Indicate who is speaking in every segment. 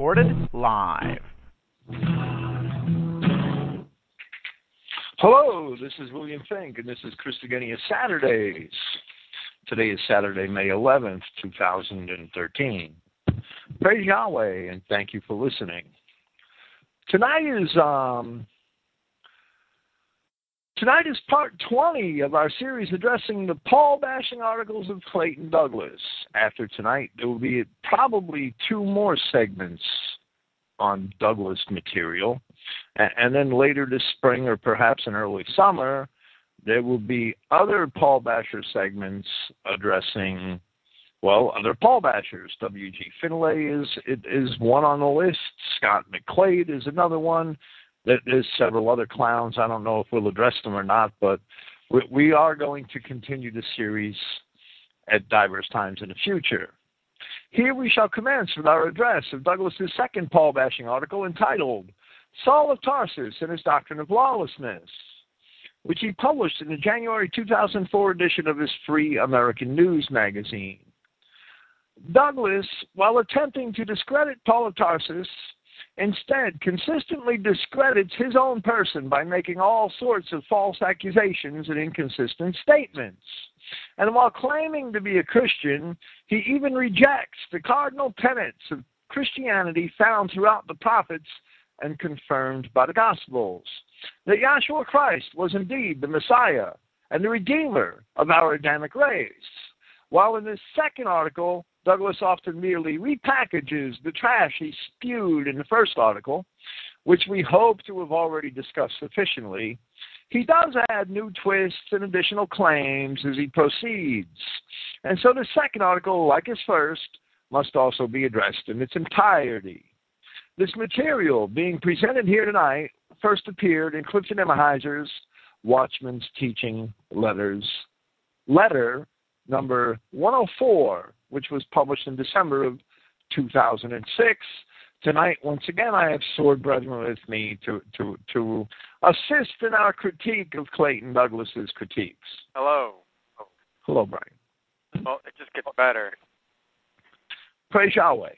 Speaker 1: recorded live.
Speaker 2: Hello, this is William Fink, and this is Christogenea Saturdays. Today is Saturday, May 11th, 2013. Praise Yahweh, and thank you for listening. Tonight is um, tonight is part 20 of our series addressing the Paul bashing articles of Clayton Douglas. After tonight, there will be probably two more segments on Douglas material. And then later this spring or perhaps in early summer, there will be other Paul Basher segments addressing, well, other Paul Bashers. W.G. Finlay is is one on the list. Scott McClade is another one. There's several other clowns. I don't know if we'll address them or not, but we are going to continue the series at diverse times in the future. Here we shall commence with our address of Douglas's second Paul bashing article entitled Saul of Tarsus and His Doctrine of Lawlessness, which he published in the January 2004 edition of his Free American News magazine. Douglas, while attempting to discredit Paul of Tarsus, instead consistently discredits his own person by making all sorts of false accusations and inconsistent statements. And while claiming to be a Christian, he even rejects the cardinal tenets of Christianity found throughout the prophets and confirmed by the Gospels. That Yahshua Christ was indeed the Messiah and the Redeemer of our Adamic race. While in this second article, Douglas often merely repackages the trash he spewed in the first article, which we hope to have already discussed sufficiently, he does add new twists and additional claims as he proceeds. And so the second article, like his first, must also be addressed in its entirety. This material being presented here tonight first appeared in Clifton Emahiser's Watchman's Teaching Letters, letter number 104, which was published in December of 2006 tonight, once again, I have Sword Brethren with me to, to, to assist in our critique of Clayton Douglas's critiques.
Speaker 3: Hello.
Speaker 2: Hello, Brian.
Speaker 3: Well, it just gets better.
Speaker 2: Praise Yahweh.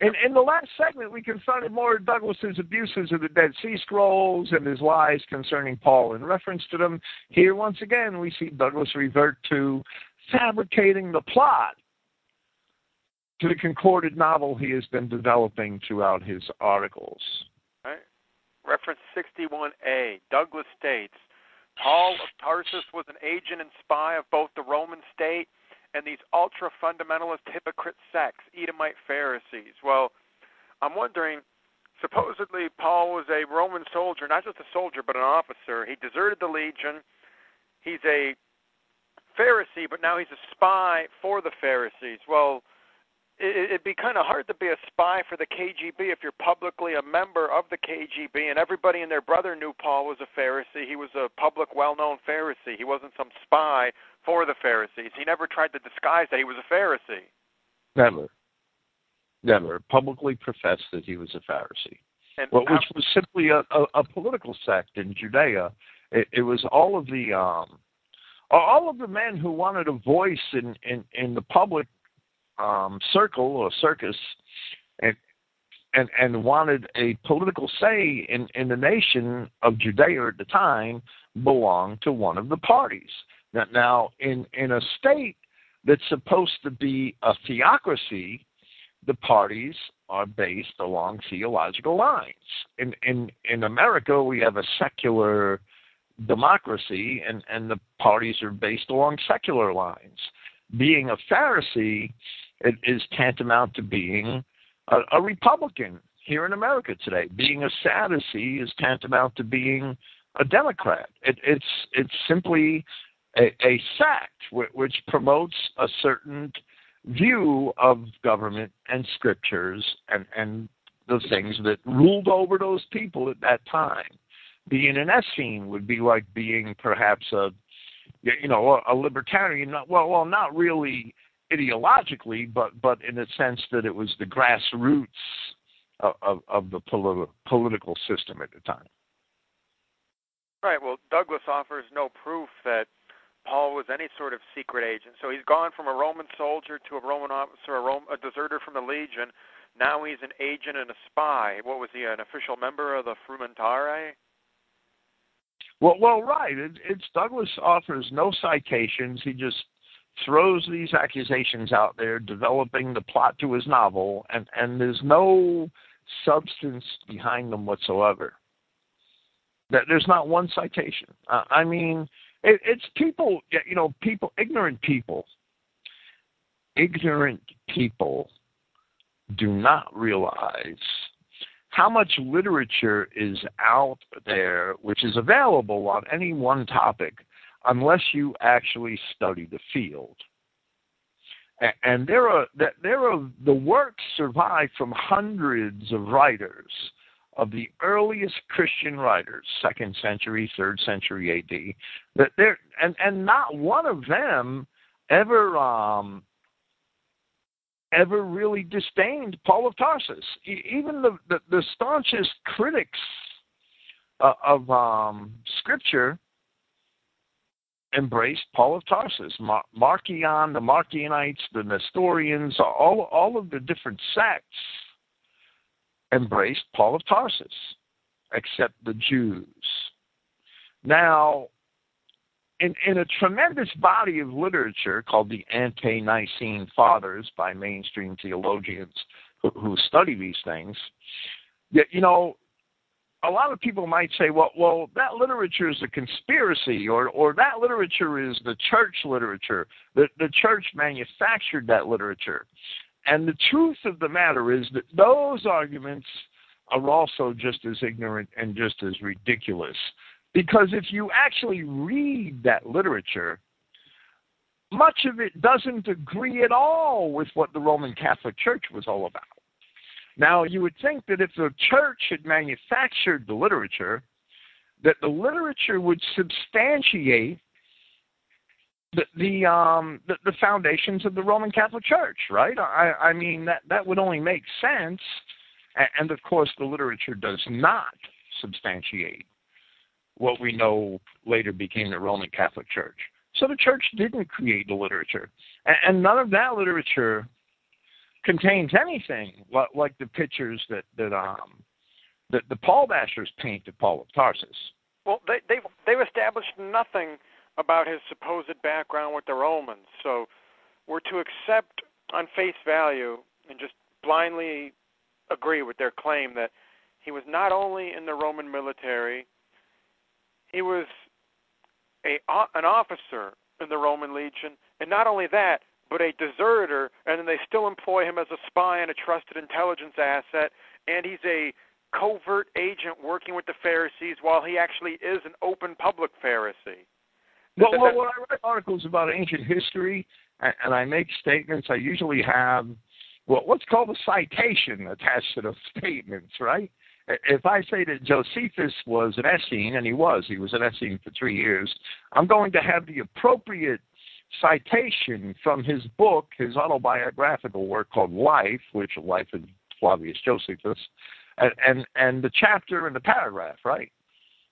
Speaker 2: In, in the last segment, we confronted more Douglas's abuses of the Dead Sea Scrolls and his lies concerning Paul in reference to them. Here, once again, we see Douglas revert to fabricating the plot to the concorded novel he has been developing throughout his articles.
Speaker 3: Right. Reference 61A. Douglas states Paul of Tarsus was an agent and spy of both the Roman state and these ultra fundamentalist hypocrite sects, Edomite Pharisees. Well, I'm wondering supposedly Paul was a Roman soldier, not just a soldier, but an officer. He deserted the legion. He's a Pharisee, but now he's a spy for the Pharisees. Well, it, it'd be kind of hard to be a spy for the KGB if you're publicly a member of the KGB, and everybody and their brother knew Paul was a Pharisee. He was a public, well-known Pharisee. He wasn't some spy for the Pharisees. He never tried to disguise that he was a Pharisee.
Speaker 2: Never, never publicly professed that he was a Pharisee.
Speaker 3: And
Speaker 2: well, which was simply a, a, a political sect in Judea. It, it was all of the um, all of the men who wanted a voice in, in, in the public um, circle or circus and and and wanted a political say in in the nation of Judea at the time belonged to one of the parties. Now, now in in a state that's supposed to be a theocracy, the parties are based along theological lines. In in in America, we have a secular democracy, and and the parties are based along secular lines. Being a Pharisee it is tantamount to being a, a Republican here in America today. Being a Sadducee is tantamount to being a Democrat. It, it's it's simply a, a sect which promotes a certain view of government and scriptures and and the things that ruled over those people at that time. Being an Essene would be like being perhaps a you know a, a libertarian. Well, well, not really ideologically, but but in the sense that it was the grassroots of, of, of the politi- political system at the time.
Speaker 3: Right. Well, Douglas offers no proof that Paul was any sort of secret agent. So he's gone from a Roman soldier to a Roman officer, a, Rome, a deserter from the legion. Now he's an agent and a spy. What was he, an official member of the Frumentarii?
Speaker 2: Well, well, right. It, it's Douglas offers no citations. He just throws these accusations out there, developing the plot to his novel, and and there's no substance behind them whatsoever. That there's not one citation. Uh, I mean, it, it's people, you know, people, ignorant people, ignorant people do not realize how much literature is out there which is available on any one topic unless you actually study the field. And there are there are the works survive from hundreds of writers of the earliest Christian writers, second century, third century AD. That there and and not one of them ever um, ever really disdained Paul of Tarsus. Even the, the, the staunchest critics uh, of um, Scripture embraced Paul of Tarsus. Mar- Marcion, the Marcionites, the Nestorians, all, all of the different sects embraced Paul of Tarsus, except the Jews. Now, in, in a tremendous body of literature called the Ante Nicene Fathers by mainstream theologians who, who study these things, you know, a lot of people might say, well, well, that literature is a conspiracy, or, or that literature is the church literature. The, the church manufactured that literature. And the truth of the matter is that those arguments are also just as ignorant and just as ridiculous. Because if you actually read that literature, much of it doesn't agree at all with what the Roman Catholic Church was all about. Now, you would think that if the church had manufactured the literature, that the literature would substantiate the the, um, the, the foundations of the Roman Catholic Church, right? I, I mean that that would only make sense, and, of course the literature does not substantiate what we know later became the Roman Catholic Church. So the church didn't create the literature, and none of that literature contains anything like, like the pictures that that um that the Paul Bashers paint of Paul of Tarsus.
Speaker 3: Well, they, they've they've established nothing about his supposed background with the Romans, so we're to accept on face value and just blindly agree with their claim that he was not only in the Roman military, he was a an officer in the Roman legion, and not only that, but a deserter, and then they still employ him as a spy and a trusted intelligence asset, and he's a covert agent working with the Pharisees while he actually is an open public Pharisee.
Speaker 2: Well, well when I write articles about ancient history and I make statements, I usually have well, what's called a citation attached to those statements, right? If I say that Josephus was an Essene, and he was, he was an Essene for three years, I'm going to have the appropriate citation from his book, his autobiographical work called Life, which Life of Flavius Josephus, and and, and the chapter and the paragraph, right?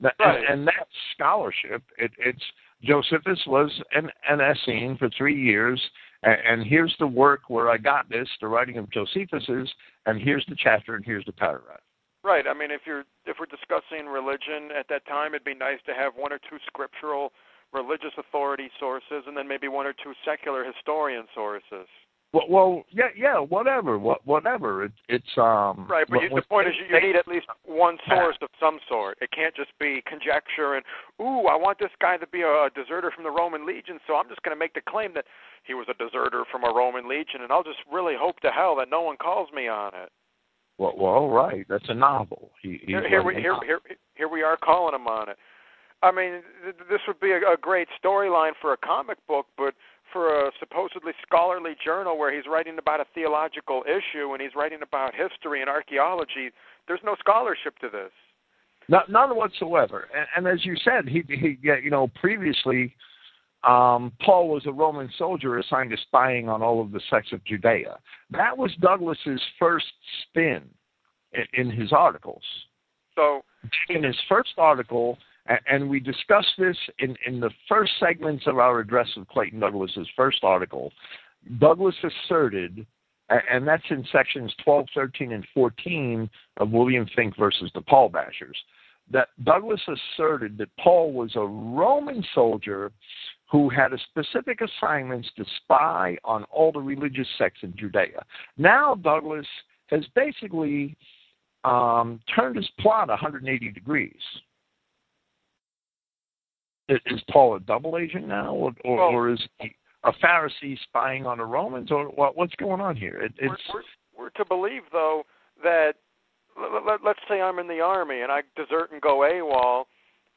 Speaker 2: Right. And, and that scholarship, it, it's Josephus was an, an Essene for three years, and, and here's the work where I got this, the writing of Josephus's, and here's the chapter and here's the paragraph.
Speaker 3: Right. I mean, if you're if we're discussing religion at that time, it'd be nice to have one or two scriptural religious authority sources, and then maybe one or two secular historian sources.
Speaker 2: Well, well yeah, yeah, whatever, what, whatever. It, it's um.
Speaker 3: Right, but you, the point is, you, you need at least one source of some sort. It can't just be conjecture and, ooh, I want this guy to be a deserter from the Roman legion, so I'm just going to make the claim that he was a deserter from a Roman legion, and I'll just really hope to hell that no one calls me on it.
Speaker 2: Well, well, right. That's a novel. He,
Speaker 3: here, here we here, here here we are calling him on it. I mean, th- this would be a, a great storyline for a comic book, but for a supposedly scholarly journal where he's writing about a theological issue and he's writing about history and archaeology, there's no scholarship to this.
Speaker 2: Not, none whatsoever. And, and as you said, he, he, you know, previously, um, Paul was a Roman soldier assigned to spying on all of the sects of Judea. That was Douglas's first spin in, in his articles.
Speaker 3: So,
Speaker 2: in his first article, and we discussed this in, in the first segments of our address of Clayton Douglas's first article. Douglas asserted and that's in sections 12, 13, and 14 of William Fink versus the Paul Bashers. That Douglas asserted that Paul was a Roman soldier who had a specific assignments to spy on all the religious sects in Judea. Now Douglas has basically um, turned his plot 180 degrees. Is Paul a double agent now, or, or,
Speaker 3: well,
Speaker 2: or is he a Pharisee spying on the Romans, or what, what's going on here? It,
Speaker 3: we're, we're, we're, to believe, though, that let, let's say I'm in the army and I desert and go AWOL.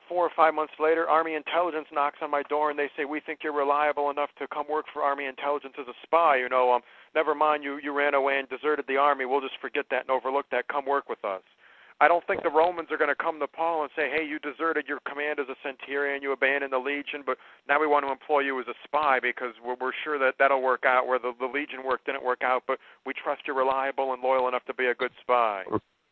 Speaker 3: Four or five months later, Army intelligence knocks on my door and they say, "We think you're reliable enough to come work for Army intelligence as a spy. You know, um, never mind you you ran away and deserted the army. We'll just forget that and overlook that. Come work with us." I don't think the Romans are going to come to Paul and say, "Hey, you deserted your command as a centurion, you abandoned the legion, but now we want to employ you as a spy because we're, we're sure that that'll work out. Where the, the legion work didn't work out, but we trust you're reliable and loyal enough to be a good spy."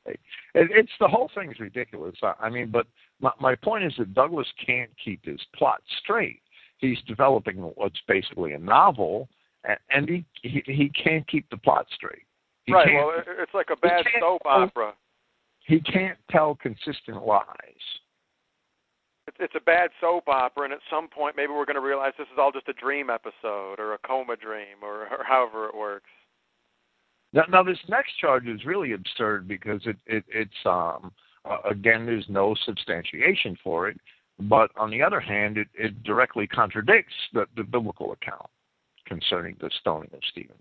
Speaker 2: It, it's the whole thing's ridiculous. I I mean, but my, my point is that Douglas can't keep his plot straight. He's developing what's basically a novel, and, and he, he he can't keep the plot straight. He
Speaker 3: right. Well, it's like a bad soap opera
Speaker 2: he can't tell consistent lies.
Speaker 3: It's, a bad soap opera, and at some point, maybe we're going to realize this is all just a dream episode or a coma dream or, or however it works.
Speaker 2: Now, now, this next charge is really absurd because it, it it's um uh, again there's no substantiation for it, but on the other hand, it, it directly contradicts the, the biblical account concerning the stoning of Stephen.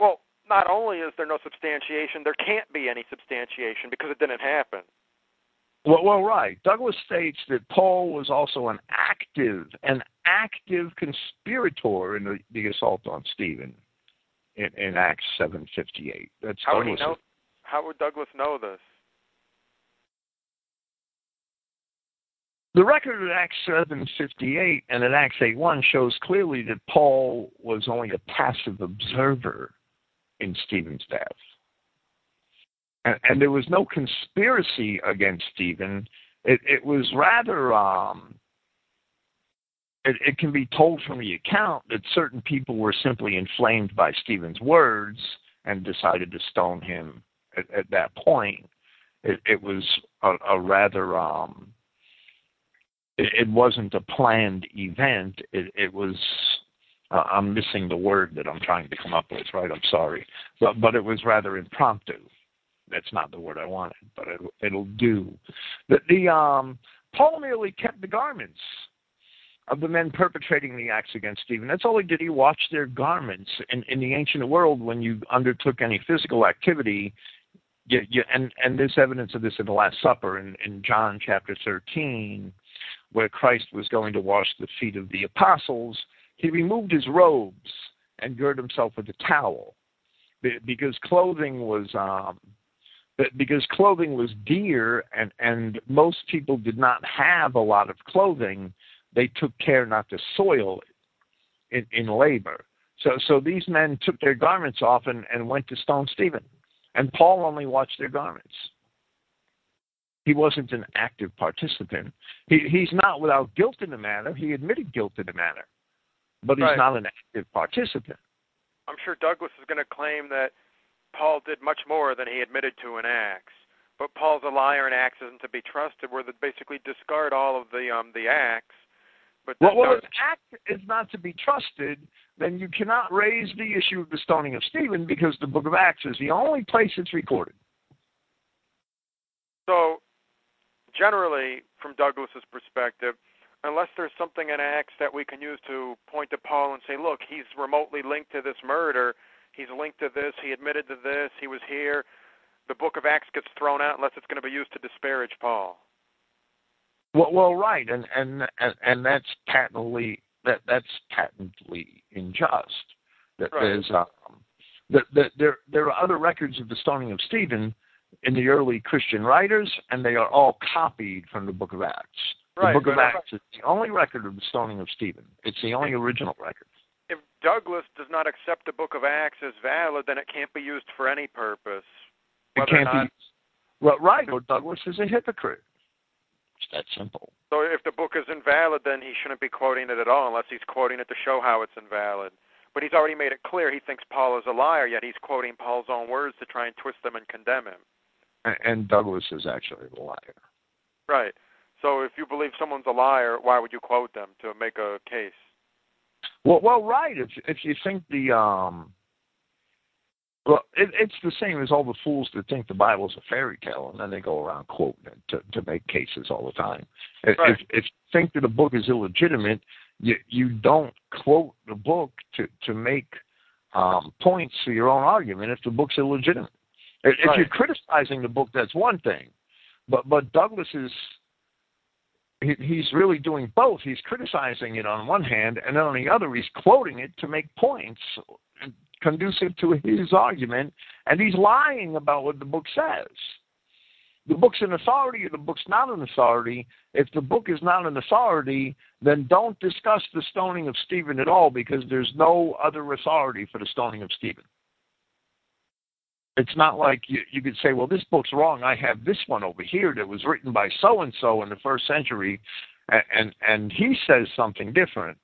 Speaker 3: Well, not only is there no substantiation, there can't be any substantiation because it didn't happen.
Speaker 2: Well, well, right. Douglas states that Paul was also an active, an active conspirator in the, the assault on Stephen in, in Acts seven fifty eight. That's
Speaker 3: how
Speaker 2: Douglas.
Speaker 3: would know? How would Douglas know this?
Speaker 2: The record in Acts seven fifty eight and in Acts eight one shows clearly that Paul was only a passive observer in Stephen's death. And, and there was no conspiracy against Stephen. It, it was rather, um, it, it can be told from the account that certain people were simply inflamed by Stephen's words and decided to stone him at, at that point. It, it was a, a rather, um, it, it wasn't a planned event. It, it was I'm missing the word that I'm trying to come up with, right? I'm sorry, but but it was rather impromptu. That's not the word I wanted, but it, it'll do. The, the um, Paul merely kept the garments of the men perpetrating the acts against Stephen. That's all he did. He watched their garments. In, in the ancient world, when you undertook any physical activity, you, you, and, and there's evidence of this in the Last Supper in, in John chapter 13, where Christ was going to wash the feet of the apostles he removed his robes and girded himself with a towel because clothing was um, because clothing was dear and and most people did not have a lot of clothing they took care not to soil it in, in labor. So so these men took their garments off and, and went to stone stephen. And paul only watched their garments. He wasn't an active participant. He, he's not without guilt in the matter. He admitted guilt in the matter but he's
Speaker 3: right.
Speaker 2: not an active participant.
Speaker 3: I'm sure Douglas is going to claim that Paul did much more than he admitted to in Acts. But Paul's a liar and Acts isn't to be trusted, where they basically discard all of the um the acts. But
Speaker 2: well, well, if act is not to be trusted, then you cannot raise the issue of the stoning of Stephen because the book of Acts is the only place it's recorded.
Speaker 3: So, generally, from Douglas's perspective, unless there's something in Acts that we can use to point to Paul and say, look, he's remotely linked to this murder. He's linked to this. He admitted to this. He was here. The book of Acts gets thrown out unless it's going to be used to disparage Paul.
Speaker 2: Well, well, right, and and and, and that's patently that that's patently unjust. That
Speaker 3: right.
Speaker 2: there's um, that, that there there are other records of the stoning of Stephen in the early Christian writers, and they are all copied from the Book of Acts.
Speaker 3: Right,
Speaker 2: the Book of. Acts is the only record of the stoning of Stephen. It's the only original record.
Speaker 3: If Douglas does not accept the Book of Acts as valid, then it can't be used for any purpose.
Speaker 2: It can't not, be. Well, right, or Douglas is a hypocrite. It's that simple.
Speaker 3: So if the book is invalid, then he shouldn't be quoting it at all, unless he's quoting it to show how it's invalid. but he's already made it clear he thinks Paul is a liar, yet he's quoting Paul's own words to try and twist them and condemn him.
Speaker 2: And Douglas is actually the liar.
Speaker 3: Right. So if you believe someone's a liar, why would you quote them to make a case?
Speaker 2: Well, well, right. If if you think the um, well, it, it's the same as all the fools that think the Bible's a fairy tale, and then they go around quoting it to to make cases all the time. If
Speaker 3: Right.
Speaker 2: if, if you think that a book is illegitimate, you you don't quote the book to to make um, points to your own argument if the book's illegitimate. If, if you're criticizing the book, that's one thing, but but Douglas is he, he's really doing both. He's criticizing it on one hand, and then on the other, he's quoting it to make points conducive to his argument, and he's lying about what the book says. The book's an authority, or the book's not an authority. If the book is not an authority, then don't discuss the stoning of Stephen at all, because there's no other authority for the stoning of Stephen. It's not like you, you could say, well, this book's wrong. I have this one over here that was written by so and so in the first century, and, and and he says something different.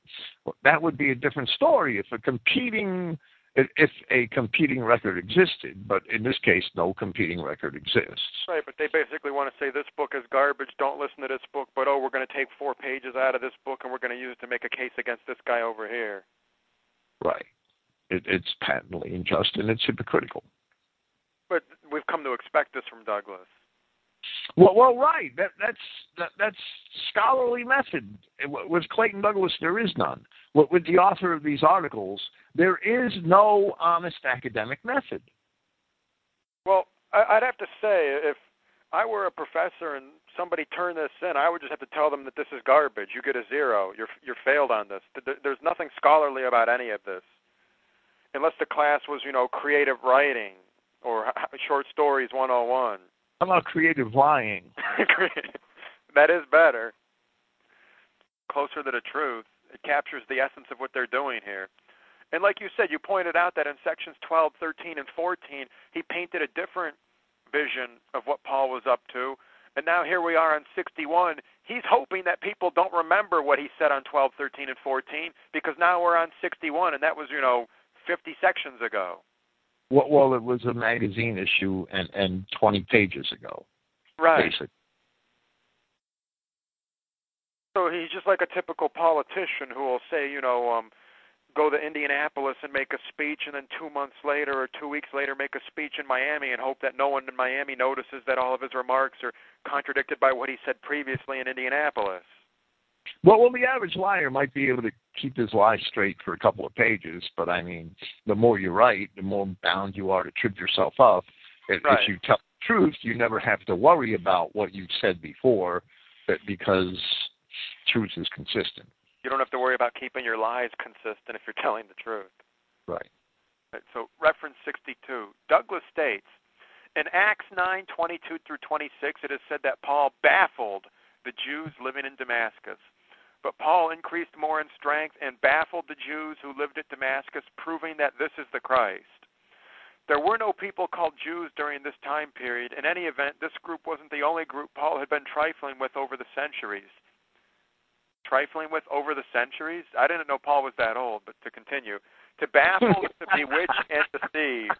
Speaker 2: That would be a different story if a competing if, a competing record existed. But in this case, no competing record exists.
Speaker 3: Right, but they basically want to say this book is garbage. Don't listen to this book. But oh, we're going to take four pages out of this book and we're going to use it to make a case against this guy over here.
Speaker 2: Right. It, it's patently unjust and it's hypocritical.
Speaker 3: But we've come to expect this from Douglas.
Speaker 2: Well, well, right. That that's that, that's scholarly method. With Clayton Douglas, there is none. With, the author of these articles, there is no honest academic method.
Speaker 3: Well, I'd have to say, if I were a professor and somebody turned this in, I would just have to tell them that this is garbage. You get a zero. You're you're failed on this. There's nothing scholarly about any of this, unless the class was, you know, creative writing or short stories 101.
Speaker 2: How about creative lying?
Speaker 3: that is better. Closer to the truth. It captures the essence of what they're doing here. And like you said, you pointed out that in sections 12, 13, and 14, he painted a different vision of what Paul was up to. And now here we are on 61. He's hoping that people don't remember what he said on 12, 13, and 14 because now we're on 61, and that was, you know, 50 sections ago.
Speaker 2: Well, well it was a magazine issue and, and 20 pages ago,
Speaker 3: Right.
Speaker 2: basically.
Speaker 3: So he's just like a typical politician who will say, you know, um, go to Indianapolis and make a speech, and then two months later or two weeks later make a speech in Miami and hope that no one in Miami notices that all of his remarks are contradicted by what he said previously in Indianapolis.
Speaker 2: Well, well, the average liar might be able to keep his lie straight for a couple of pages, but I mean, the more you write, the more bound you are to trip yourself up. If,
Speaker 3: Right.
Speaker 2: if you tell the truth, you never have to worry about what you've said before, eh, because truth is consistent.
Speaker 3: You don't have to worry about keeping your lies consistent if you're telling the truth.
Speaker 2: Right.
Speaker 3: Right, So reference 62. Douglas states, in Acts 9:22 through 26, it is said that Paul baffled the Jews living in Damascus. But Paul increased more in strength and baffled the Jews who lived at Damascus, proving that this is the Christ. There were no people called Jews during this time period. In any event, this group wasn't the only group Paul had been trifling with over the centuries. Trifling with over the centuries? I didn't know Paul was that old, but to continue. To baffle, to bewitch, and to deceive.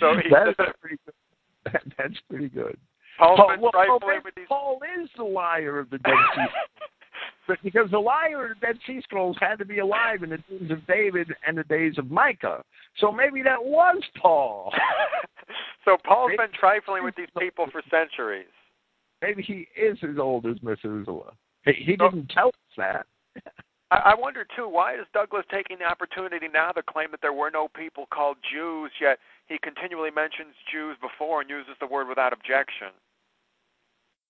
Speaker 3: So he
Speaker 2: That is pretty good. That, that's pretty good.
Speaker 3: Paul's
Speaker 2: Paul,
Speaker 3: been
Speaker 2: well,
Speaker 3: trifling
Speaker 2: well,
Speaker 3: with these.
Speaker 2: Paul is the liar of the Dead Sea But because the liar of the Dead Sea Scrolls had to be alive in the days of David and the days of Micah. So maybe that was Paul.
Speaker 3: so Paul's been trifling with these people for centuries.
Speaker 2: Maybe he is as old as Methuselah. He, he
Speaker 3: So-
Speaker 2: didn't tell us that.
Speaker 3: I, I wonder too, why is Douglas taking the opportunity now to claim that there were no people called Jews, yet he continually mentions Jews before and uses the word without objection?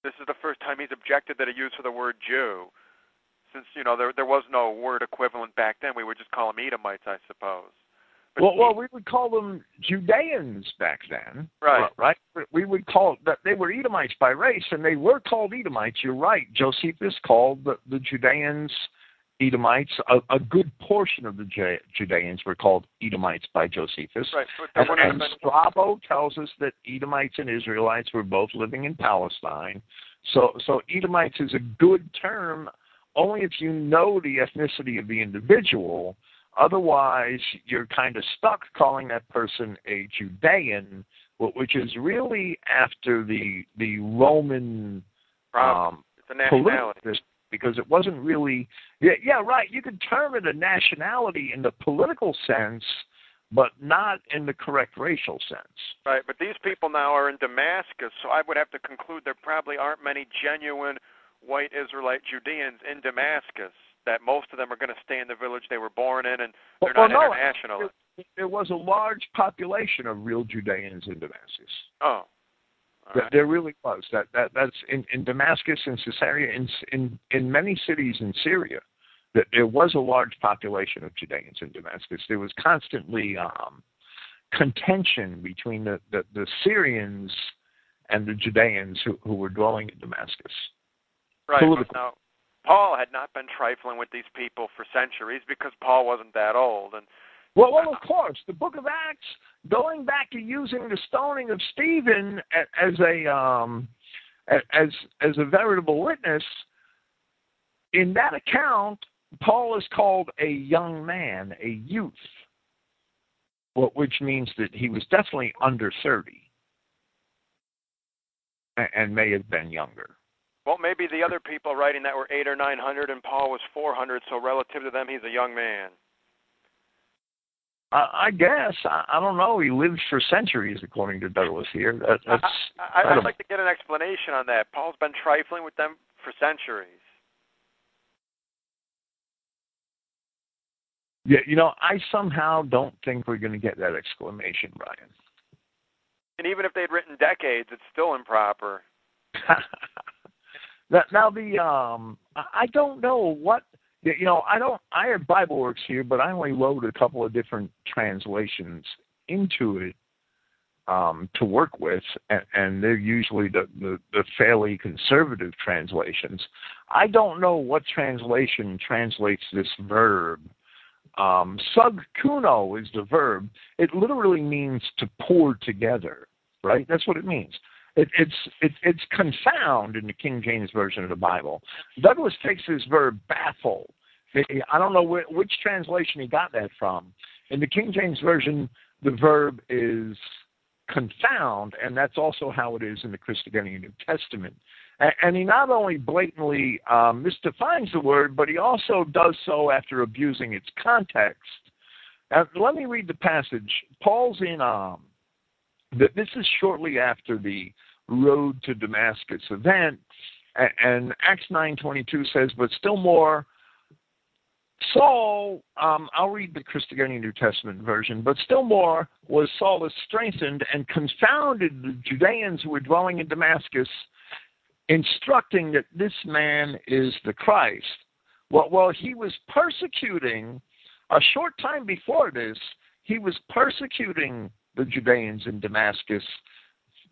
Speaker 3: This is the first time he's objected that he used for the word Jew. Since, you know, there there was no word equivalent back then, we would just call them Edomites, I suppose. But
Speaker 2: Well, well, we would call them Judeans back then,
Speaker 3: Right.
Speaker 2: Right. We would call that they were Edomites by race, and they were called Edomites. You're right. Josephus called the, the Judeans Edomites. A, a good portion of the Ju- Judeans were called Edomites by Josephus.
Speaker 3: right,
Speaker 2: And, and Strabo tells us that Edomites and Israelites were both living in Palestine. So, so Edomites is a good term only if you know the ethnicity of the individual. Otherwise, you're kind of stuck calling that person a Judean, which is really after the the Roman um,
Speaker 3: it's a nationality.
Speaker 2: because it wasn't really yeah, yeah right you could term it a nationality in the political sense but not in the correct racial sense
Speaker 3: right but these people now are in damascus so i would have to conclude there probably aren't many genuine white israelite judeans in damascus that most of them are going to stay in the village they were born in and they're
Speaker 2: well,
Speaker 3: not
Speaker 2: no,
Speaker 3: international
Speaker 2: there, there was a large population of real judeans in damascus
Speaker 3: oh
Speaker 2: Right. There really was that that that's in, in Damascus and Caesarea in in in many cities in Syria that there was a large population of Judeans in Damascus. There was constantly um, contention between the, the, the Syrians and the Judeans who, who were dwelling in Damascus.
Speaker 3: Right. Now, Paul had not been trifling with these people for centuries because Paul wasn't that old, and
Speaker 2: well, well, of course, the Book of Acts, going back to using the stoning of Stephen as a um, as as a veritable witness, in that account, Paul is called a young man, a youth, which means that he was definitely under thirty, and may have been younger.
Speaker 3: Well, maybe the other people writing that were eight or nine hundred, and Paul was four hundred, so relative to them, he's a young man.
Speaker 2: I, guess I, I don't know. He lived for centuries, according to Douglas here. That, that's
Speaker 3: I, I, I'd like to get an explanation on that. Paul's been trifling with them for centuries.
Speaker 2: Yeah, you know, I somehow don't think we're going to get that exclamation, Brian.
Speaker 3: And even if they'd written decades, it's still improper.
Speaker 2: now the um, I don't know what you know, I don't. I have BibleWorks here, but I only load a couple of different translations into it um, to work with, and, and they're usually the, the, the fairly conservative translations. I don't know what translation translates this verb. Um, sug kuno is the verb. It literally means to pour together, right? That's what it means. It, it's it, it's confound in the King James version of the Bible. Douglas takes this verb baffle. I don't know wh- which translation he got that from. In the King James version, the verb is confound, and that's also how it is in the Christogenea New Testament. And, and he not only blatantly um, misdefines the word, but he also does so after abusing its context. Uh, let me read the passage. Paul's in um, this is shortly after the road to Damascus event, and Acts 9:22 says, "But still more." Saul, um, I'll read the Christogenea New Testament version, but still more was Saul strengthened and confounded the Judeans who were dwelling in Damascus, instructing that this man is the Christ. Well, well, he was persecuting a short time before this. He was persecuting the Judeans in Damascus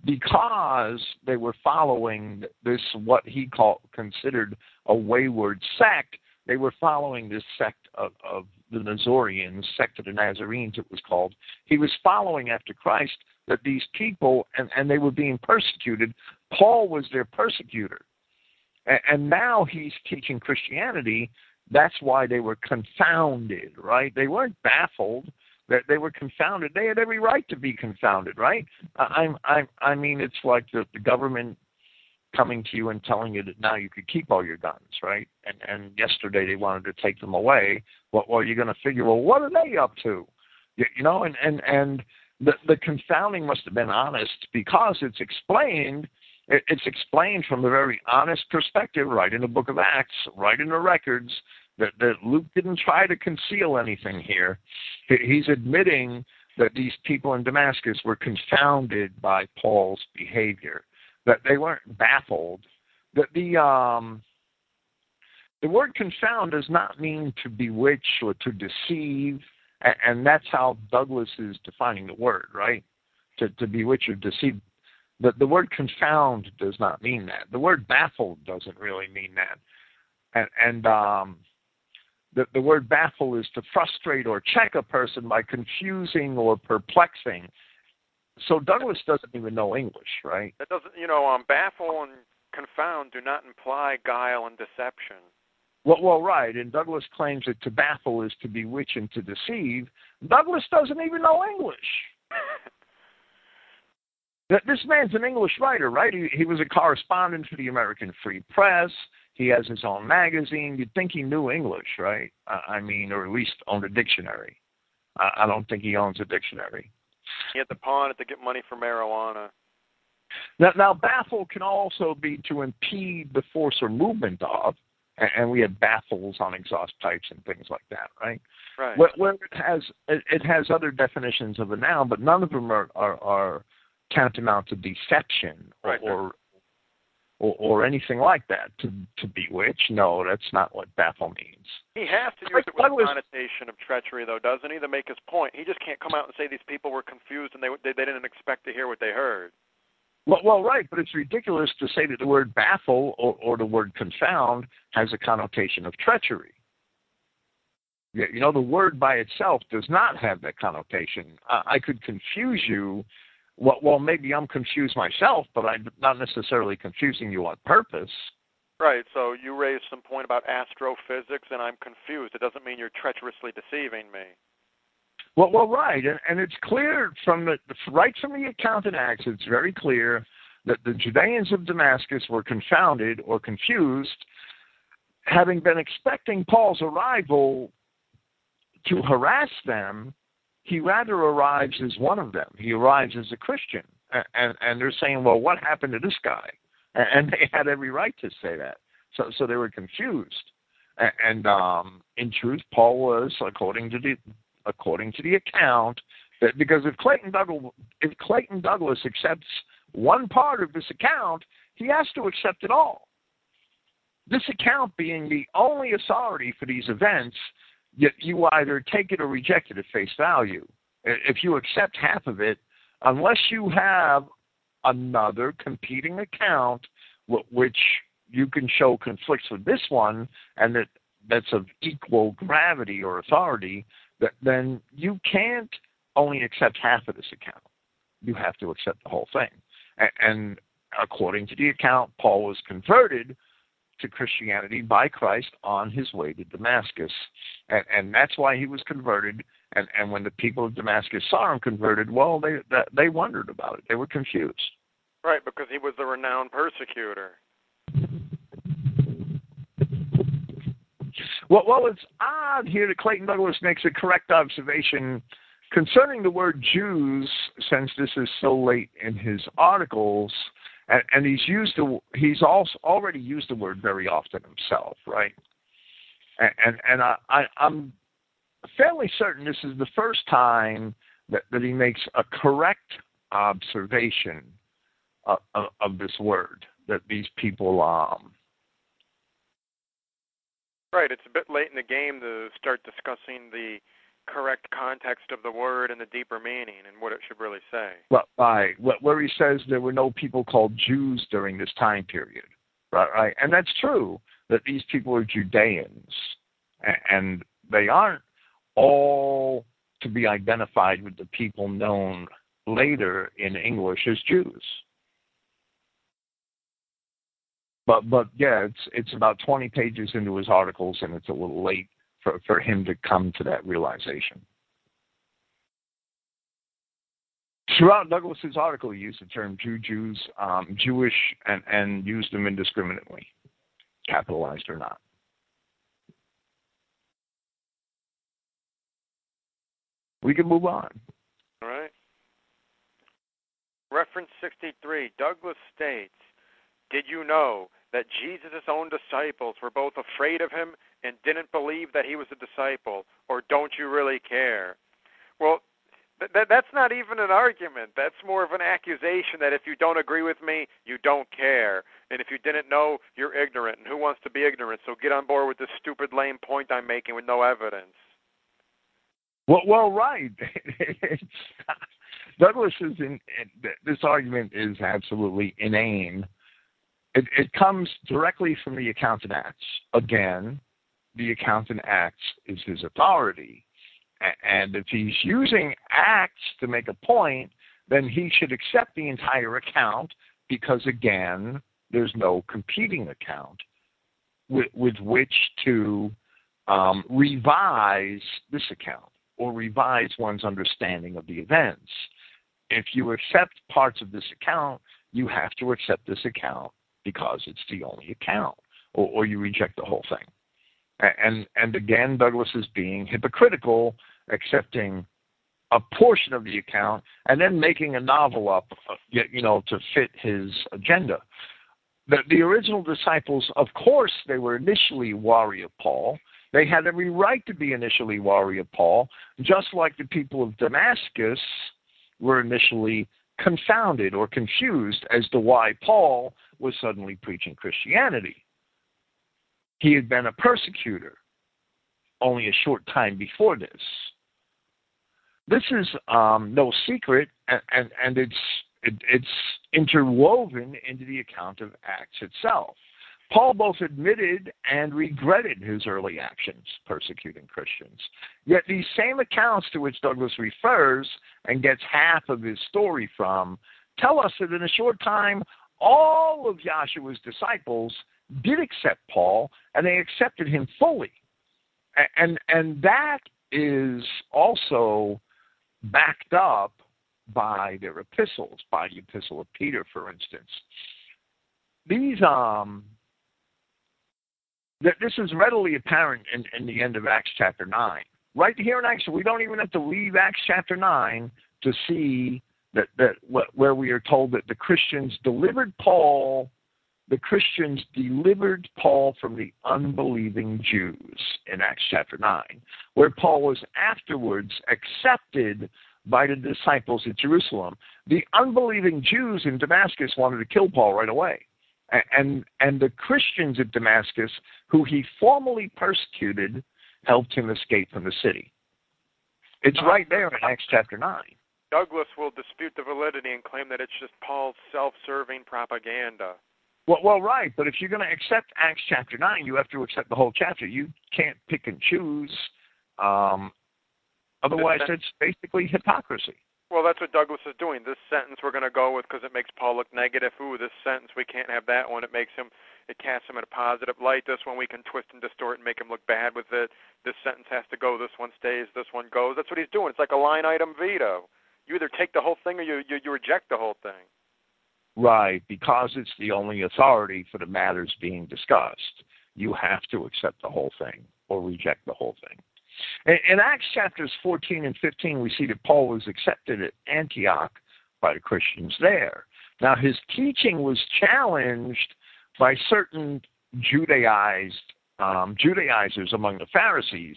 Speaker 2: because they were following this what he called considered a wayward sect. They were following this sect of, of the Nazorians, sect of the Nazarenes, it was called. He was following after Christ that these people, and, and they were being persecuted. Paul was their persecutor. And, and now he's teaching Christianity. That's why they were confounded, right? They weren't baffled that they were confounded. They had every right to be confounded, right? I, I'm, I mean, it's like the, the government coming to you and telling you that now you could keep all your guns, right? And and yesterday they wanted to take them away. Well, well you're going to figure, well, what are they up to? You, you know, and and and the the confounding must have been honest because it's explained. It, it's explained from a very honest perspective, right in the Book of Acts, right in the records that, that Luke didn't try to conceal anything here. He's admitting that these people in Damascus were confounded by Paul's behavior, that they weren't baffled. That the um, the word confound does not mean to bewitch or to deceive, and, that's how Douglas is defining the word, right? To, to bewitch or deceive. The, the word confound does not mean that. The word baffled doesn't really mean that. And, and um, the, the word baffle is to frustrate or check a person by confusing or perplexing. So Douglas doesn't even know English, right?
Speaker 3: That doesn't, you know, um, baffle and confound do not imply guile and deception.
Speaker 2: Well, well, right. And Douglas claims that to baffle is to bewitch and to deceive. Douglas doesn't even know English. this man's an English writer, right? He, he was a correspondent for the American Free Press. He has his own magazine. You'd think he knew English, right? I mean, or at least owned a dictionary. I, don't think he owns a dictionary.
Speaker 3: He had to pawn it to get money for marijuana.
Speaker 2: Now, now, baffle can also be to impede the force or movement of, and, we have baffles on exhaust pipes and things like that, right?
Speaker 3: Right.
Speaker 2: Where, where it has it, it has other definitions of a noun, but none of them are are, are tantamount to deception
Speaker 3: right.
Speaker 2: or, or or anything like that. To to bewitch, no, that's not what baffle means.
Speaker 3: He has to use it with a connotation of treachery, though, doesn't he, to make his point? He just can't come out and say these people were confused and they they, they didn't expect to hear what they heard.
Speaker 2: Well, well, right, but it's ridiculous to say that the word baffle or, or the word confound has a connotation of treachery. You know, the word by itself does not have that connotation. I, I could confuse you. Well, well, maybe I'm confused myself, but I'm not necessarily confusing you on purpose.
Speaker 3: Right. So you raised some point about astrophysics, and I'm confused. It doesn't mean you're treacherously deceiving me.
Speaker 2: Well, well, right, and, and it's clear from the right from the account in Acts. It's very clear that the Judeans of Damascus were confounded or confused, having been expecting Paul's arrival to harass them. He rather arrives as one of them. He arrives as a Christian, and and, and they're saying, "Well, what happened to this guy?" And they had every right to say that. So, so they were confused. And um, in truth, Paul was, according to the according to the account, that because if Clayton Douglas, if Clayton Douglas accepts one part of this account, he has to accept it all. This account being the only authority for these events, yet you either take it or reject it at face value. If you accept half of it, unless you have another competing account which you can show conflicts with this one and that that's of equal gravity or authority, then you can't only accept half of this account. You have to accept the whole thing. And according to the account, Paul was converted to Christianity by Christ on his way to Damascus. And, and that's why he was converted. And, and when the people of Damascus saw him converted, well, they, they wondered about it. They were confused.
Speaker 3: Right, because he was a renowned persecutor.
Speaker 2: Well, well, it's odd here that Clayton Douglas makes a correct observation concerning the word Jews, since this is so late in his articles, and, and he's used the he's also already used the word very often himself, right? And and, and I, I I'm fairly certain this is the first time that, that he makes a correct observation of, of, of this word that these people um,
Speaker 3: Right. It's a bit late in the game to start discussing the correct context of the word and the deeper meaning and what it should really say.
Speaker 2: Well, right. Where he says there were no people called Jews during this time period. Right. Right. And that's true that these people are Judeans, and they aren't all to be identified with the people known later in English as Jews. But but yeah, it's it's about 20 pages into his articles, and it's a little late for for him to come to that realization. Throughout Douglas's article, he used the term Jew, Jews, um, Jewish, and, and used them indiscriminately, capitalized or not. We can move on.
Speaker 3: All right. Reference 63 Douglas states did you know that Jesus' own disciples were both afraid of him and didn't believe that he was a disciple? Or don't you really care? Well, th- that's not even an argument. That's more of an accusation that if you don't agree with me, you don't care. And if you didn't know, you're ignorant. And who wants to be ignorant? So get on board with this stupid, lame point I'm making with no evidence.
Speaker 2: Well, well, right. Douglas is in, in this argument is absolutely inane it, it comes directly from the account in Acts. Again, the Accountant Acts is his authority. And if he's using Acts to make a point, then he should accept the entire account because, again, there's no competing account with, with which to um, revise this account or revise one's understanding of the events. If you accept parts of this account, you have to accept this account because it's the only account, or, or you reject the whole thing. And and again, Douglas is being hypocritical, accepting a portion of the account and then making a novel up, uh, you know, to fit his agenda. The, the original disciples, of course, they were initially wary of Paul. They had every right to be initially wary of Paul, just like the people of Damascus were initially confounded or confused as to why Paul was suddenly preaching Christianity. He had been a persecutor only a short time before this. This is um, no secret, and, and, and it's it, it's interwoven into the account of Acts itself. Paul both admitted and regretted his early actions persecuting Christians. Yet these same accounts to which Douglas refers and gets half of his story from tell us that in a short time, all of Yahshua's disciples did accept Paul and they accepted him fully. And, and that is also backed up by their epistles, by the epistle of Peter, for instance. These um that this is readily apparent in, in the end of Acts chapter nine. Right here in Acts, we don't even have to leave Acts chapter nine to see that that where we are told that the Christians delivered Paul the Christians delivered Paul from the unbelieving Jews in Acts chapter 9, where Paul was afterwards accepted by the disciples at Jerusalem. The unbelieving Jews in Damascus wanted to kill Paul right away. And, and the Christians at Damascus, who he formally persecuted, helped him escape from the city. It's right there in Acts chapter 9.
Speaker 3: Douglas will dispute the validity and claim that it's just Paul's self serving propaganda.
Speaker 2: Well, well, right. But if you're going to accept Acts chapter nine, you have to accept the whole chapter. You can't pick and choose. Um, otherwise, it's basically hypocrisy.
Speaker 3: Well, that's what Douglas is doing. This sentence we're going to go with because it makes Paul look negative. Ooh, this sentence we can't have that one. It makes him, it casts him in a positive light. This one we can twist and distort and make him look bad with it. This sentence has to go. This one stays. This one goes. That's what he's doing. It's like a line item veto. You either take the whole thing or you you, you reject the whole thing.
Speaker 2: Right, because it's the only authority for the matters being discussed. You have to accept the whole thing or reject the whole thing. In, Acts chapters 14 and 15, we see that Paul was accepted at Antioch by the Christians there. Now, his teaching was challenged by certain Judaized um, Judaizers among the Pharisees.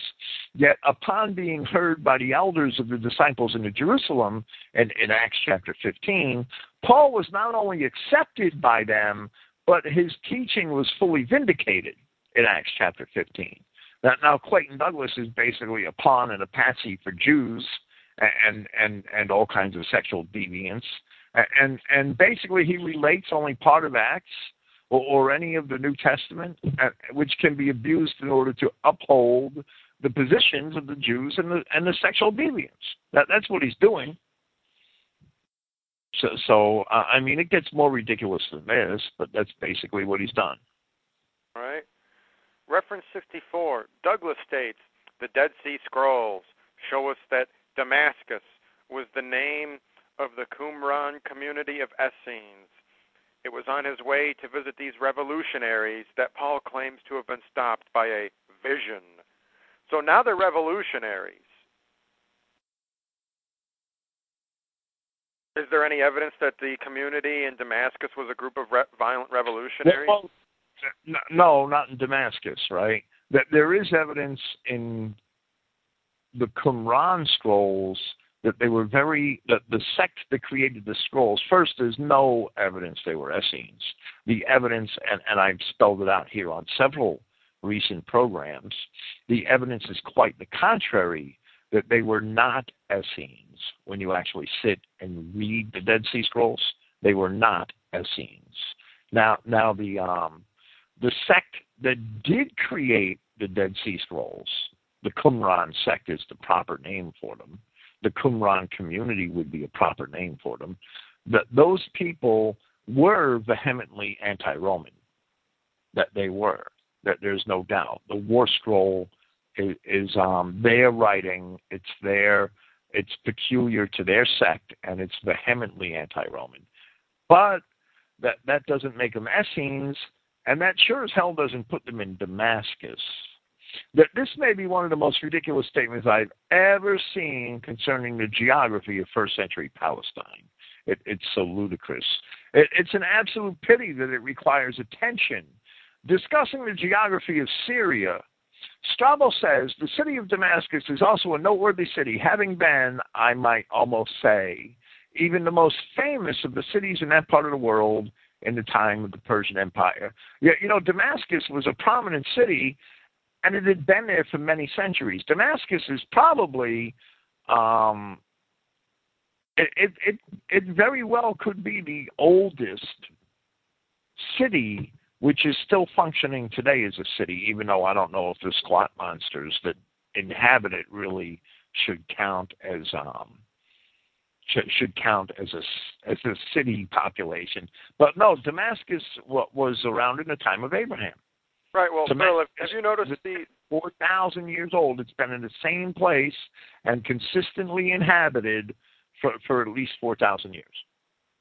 Speaker 2: Yet, upon being heard by the elders of the disciples in Jerusalem, and in Acts chapter 15, Paul was not only accepted by them, but his teaching was fully vindicated in Acts chapter 15. Now, now Clayton Douglas is basically a pawn and a patsy for Jews and and and all kinds of sexual deviance, and and basically he relates only part of Acts or, or any of the New Testament, which can be abused in order to uphold the positions of the Jews and the and the sexual deviants. That that's what he's doing. So, so uh, I mean, it gets more ridiculous than this, but that's basically what he's done.
Speaker 3: All right. Reference 64. Douglas states the Dead Sea Scrolls show us that Damascus was the name of the Qumran community of Essenes it was on his way to visit these revolutionaries that Paul claims to have been stopped by a vision. So now they're revolutionaries. Is there any evidence that the community in Damascus was a group of re- violent revolutionaries?
Speaker 2: Well, no, not in Damascus, right? That there is evidence in the Qumran scrolls that they were very that the sect that created the scrolls first there's no evidence they were essenes. The evidence and, and i've spelled it out here on several recent programs the evidence is quite the contrary that they were not essenes. When you actually sit and read the dead sea scrolls they were not essenes. Now now the um the sect that did create the dead sea scrolls the qumran sect is the proper name for them the Qumran community would be a proper name for them, that those people were vehemently anti-Roman. That they were. That there's no doubt. The War Scroll is, is um, their writing. It's their it's peculiar to their sect, and it's vehemently anti-Roman. But that that doesn't make them Essenes, and that sure as hell doesn't put them in Damascus. That this may be one of the most ridiculous statements I've ever seen concerning the geography of first century Palestine. It, it's so ludicrous. It, it's an absolute pity that it requires attention. Discussing the geography of Syria, Strabo says the city of Damascus is also a noteworthy city, having been, I might almost say, even the most famous of the cities in that part of the world in the time of the Persian Empire. You, you know, Damascus was a prominent city, and it had been there for many centuries. Damascus is probably um, it, it, it, it very well could be the oldest city which is still functioning today as a city, even though I don't know if the squat monsters that inhabit it really should count as um should, should count as a as a city population. But no, Damascus what was around in the time of Abraham.
Speaker 3: Right. Well, Damascus, Phil, have you noticed the
Speaker 2: four thousand years old? It's been in the same place and consistently inhabited for, for at least 4,000 years.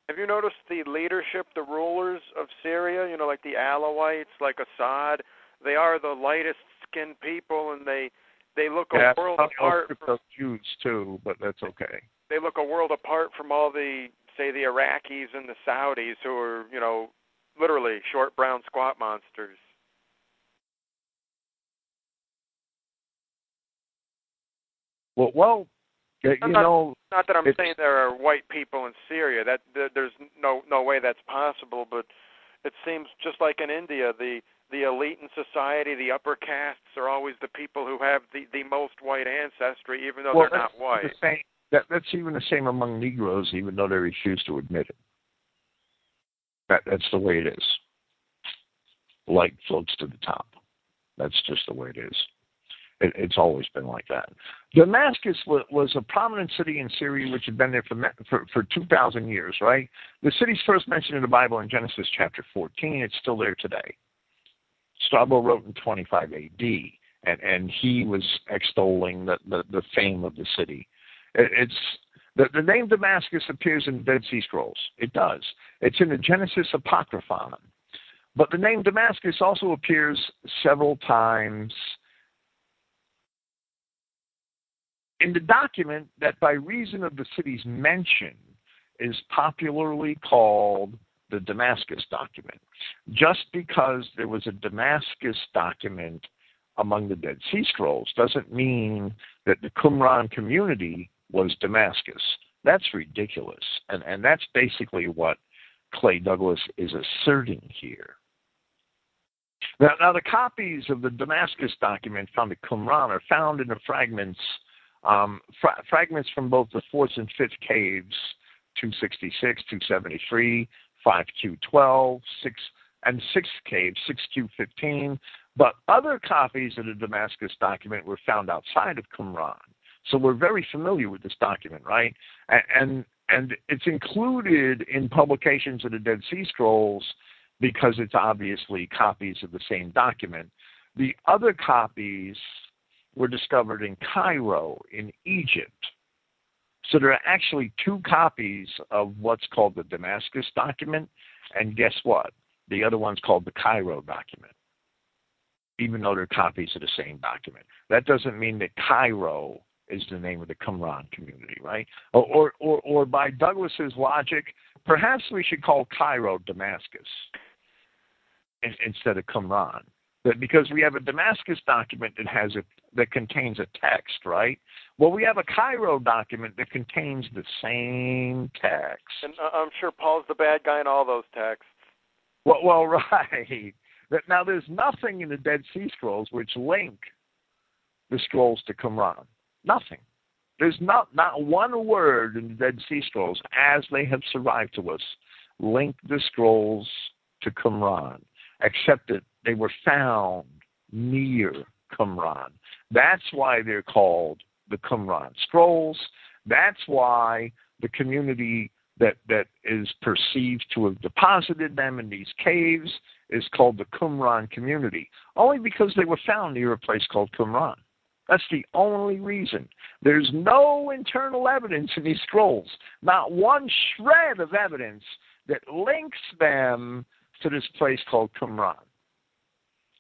Speaker 3: Have you noticed the leadership, the rulers of Syria, you know, like the Alawites, like Assad? They are the lightest skinned people and they they look
Speaker 2: yeah,
Speaker 3: a world apart
Speaker 2: from Jews too, but that's okay.
Speaker 3: They look a world apart from all the say the Iraqis and the Saudis who are, you know, literally short brown squat monsters.
Speaker 2: Well, well, you
Speaker 3: I'm
Speaker 2: know,
Speaker 3: not, not that I'm saying there are white people in Syria. That there's no no way that's possible. But it seems just like in India, the the elite in society, the upper castes, are always the people who have the the most white ancestry, even though
Speaker 2: well,
Speaker 3: they're not white.
Speaker 2: The same, that, that's even the same among Negroes, even though they refuse to admit it. That that's the way it is. Light floats to the top. That's just the way it is. It, it's always been like that. Damascus was, a prominent city in Syria which had been there for, for, for 2,000 years, right? The city's first mentioned in the Bible in Genesis chapter 14. It's still there today. Strabo wrote in 25 AD, and, and he was extolling the, the, the fame of the city. It, it's the, the name Damascus appears in Dead Sea Scrolls. It does. It's in the Genesis Apocryphon. But the name Damascus also appears several times in the document that by reason of the city's mention is popularly called the Damascus document. Just because there was a Damascus document among the Dead Sea Scrolls doesn't mean that the Qumran community was Damascus. That's ridiculous. And, and that's basically what Clay Douglas is asserting here. Now, now, the copies of the Damascus document found at Qumran are found in the fragments um, fra- fragments from both the fourth and fifth caves, 266, 273, 5Q12, 6, and sixth cave, 6Q15. But other copies of the Damascus document were found outside of Qumran. So we're very familiar with this document, right? And, and, it's included in publications of the Dead Sea Scrolls because it's obviously copies of the same document. The other copies were discovered in Cairo, in Egypt. So there are actually two copies of what's called the Damascus document, and guess what? The other one's called the Cairo document, even though they're copies of the same document. That doesn't mean that Cairo is the name of the Qumran community, right? Or, or, or, or by Douglas's logic, perhaps we should call Cairo Damascus instead of Qumran that because we have a Damascus document that has a that contains a text, right? Well, we have a Cairo document that contains the same text.
Speaker 3: And uh, I'm sure Paul's the bad guy in all those texts.
Speaker 2: Well, well, right. Now, there's nothing in the Dead Sea Scrolls which link the scrolls to Qumran. Nothing. There's not not one word in the Dead Sea Scrolls, as they have survived to us, link the scrolls to Qumran, except that they were found near Qumran. That's why they're called the Qumran scrolls. That's why the community that that is perceived to have deposited them in these caves is called the Qumran community, only because they were found near a place called Qumran. That's the only reason. There's no internal evidence in these scrolls, not one shred of evidence that links them to this place called Qumran,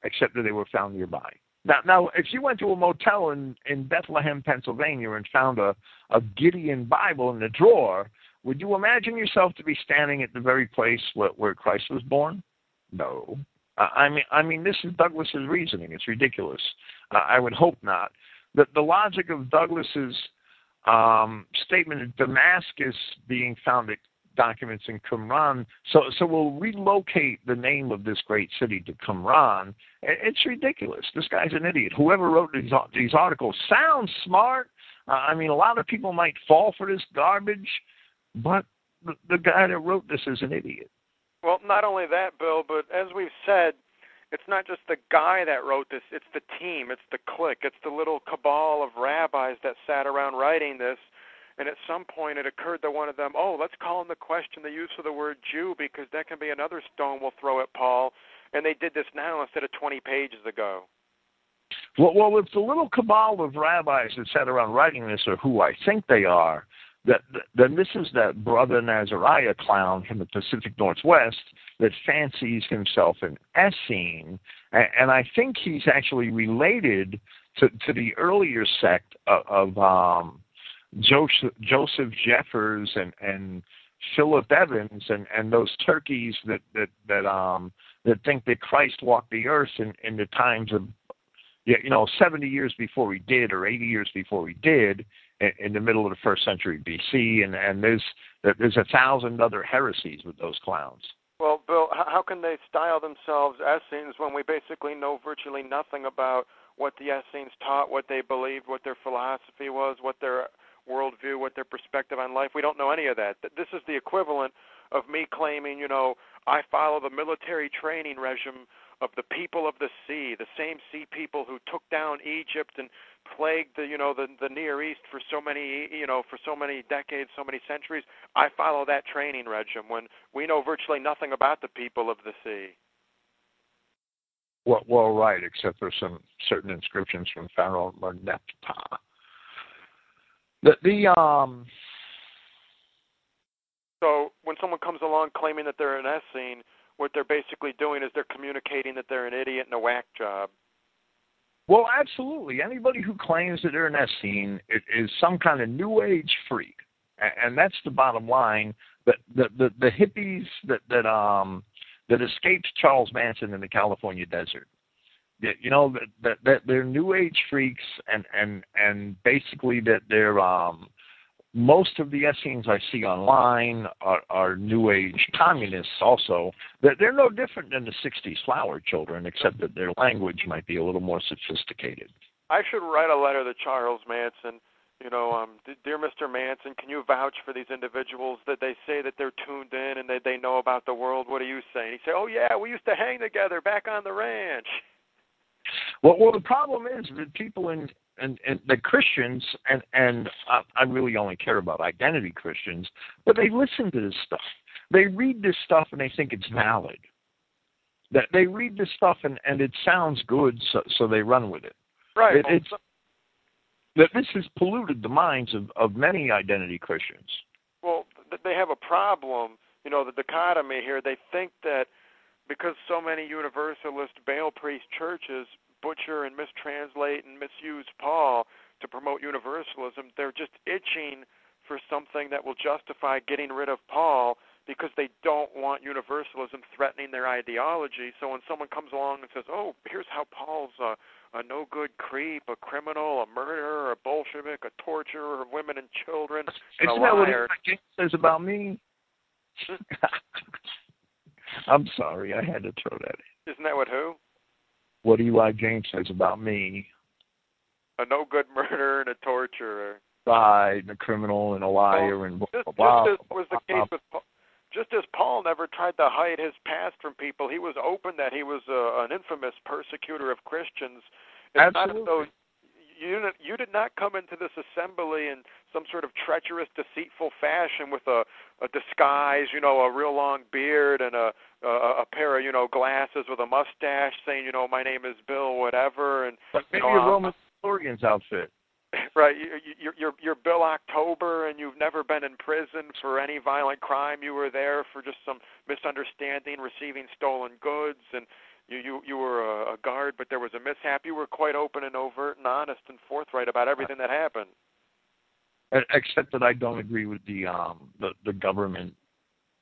Speaker 2: except that they were found nearby. Now, now, if you went to a motel in, in Bethlehem, Pennsylvania, and found a, a Gideon Bible in the drawer, would you imagine yourself to be standing at the very place where, where Christ was born? No. I mean, I mean, this is Douglas's reasoning. It's ridiculous. I would hope not. The, the logic of Douglas's um, statement of Damascus being found at documents in Qumran, so so we'll relocate the name of this great city to Qumran. It's ridiculous. This guy's an idiot. Whoever wrote these these articles sounds smart. Uh, I mean, a lot of people might fall for this garbage, but the, the guy that wrote this is an idiot.
Speaker 3: Well, not only that, Bill, but as we've said, it's not just the guy that wrote this, it's the team, it's the clique, it's the little cabal of rabbis that sat around writing this. And at some point it occurred to one of them, oh, let's call into question the use of the word Jew because that can be another stone we'll throw at Paul. And they did this now instead of 20 pages ago.
Speaker 2: Well, well, if the little cabal of rabbis that sat around writing this are who I think they are, that then this is that brother Nazariah clown from the Pacific Northwest that fancies himself an Essene, and, and I think he's actually related to, to the earlier sect of, of um, Joseph, Joseph Jeffers and, and Philip Evans and, and those turkeys that that that um that think that Christ walked the earth in, in the times of you know 70 years before he did or 80 years before he did in the middle of the first century BC, and and there's there's a thousand other heresies with those clowns.
Speaker 3: Well, Bill, how can they style themselves Essenes when we basically know virtually nothing about what the Essenes taught, what they believed, what their philosophy was, what their worldview, what their perspective on life? We don't know any of that. This is the equivalent of me claiming, you know, I follow the military training regime of the people of the sea, the same sea people who took down Egypt and plagued the you know the the Near East for so many you know for so many decades, so many centuries. I follow that training regime when we know virtually nothing about the people of the sea.
Speaker 2: Well, well, right, except for some certain inscriptions from Pharaoh Merneptah. The the um.
Speaker 3: So when someone comes along claiming that they're an Essene, what they're basically doing is they're communicating that they're an idiot and a whack job.
Speaker 2: Well, absolutely. Anybody who claims that they're an Essene is some kind of new age freak, and that's the bottom line. That the, the the hippies that that um that escaped Charles Manson in the California desert, that you know that that, that they're new age freaks, and and and basically that they're um most of the Essenes I see online are, are New Age communists also. They're, they're no different than the 60s flower children, except that their language might be a little more sophisticated.
Speaker 3: I should write a letter to Charles Manson. You know, um, dear Mr. Manson, can you vouch for these individuals that they say that they're tuned in and that they know about the world? What are you saying? He say, "Oh yeah, we used to hang together back on the ranch."
Speaker 2: Well, well, the problem is that people in and, and the Christians, and and I, I really only care about identity Christians, but they listen to this stuff. They read this stuff and they think it's valid. That they read this stuff and and it sounds good, so so they run with it.
Speaker 3: Right.
Speaker 2: It, it's that this has polluted the minds of of many identity Christians.
Speaker 3: Well, they have a problem. You know, the dichotomy here. They think that because so many universalist Baal priest churches butcher and mistranslate and misuse Paul to promote universalism. They're just itching for something that will justify getting rid of Paul because they don't want universalism threatening their ideology. So when someone comes along and says, "Oh, here's how Paul's a, a no good creep, a criminal, a murderer, a Bolshevik, a torturer of women and children, and
Speaker 2: Isn't
Speaker 3: a
Speaker 2: that
Speaker 3: liar,"
Speaker 2: what says about me? Hmm? I'm sorry, I had to throw that in.
Speaker 3: isn't that what who?
Speaker 2: What do Eli James says about me?
Speaker 3: A no good murderer and a torturer.
Speaker 2: Right, and a criminal and a liar
Speaker 3: well,
Speaker 2: and blah,
Speaker 3: just,
Speaker 2: blah, blah,
Speaker 3: just as was the case with Paul, just as Paul never tried to hide his past from people, he was open that he was uh, an infamous persecutor of Christians. It's
Speaker 2: Absolutely.
Speaker 3: not as though you you did not come into this assembly in some sort of treacherous, deceitful fashion with a a disguise, you know, a real long beard and a a, a pair of you know glasses with a mustache, saying you know my name is Bill whatever, and
Speaker 2: But maybe
Speaker 3: you know,
Speaker 2: a Roman historian's outfit.
Speaker 3: right you, you- you're you're you're Bill October and you've never been in prison for any violent crime you were there for just some misunderstanding receiving stolen goods and you you you were a, a guard but there was a mishap you were quite open and overt and honest and forthright about everything that happened
Speaker 2: Except that I don't agree with the um the the government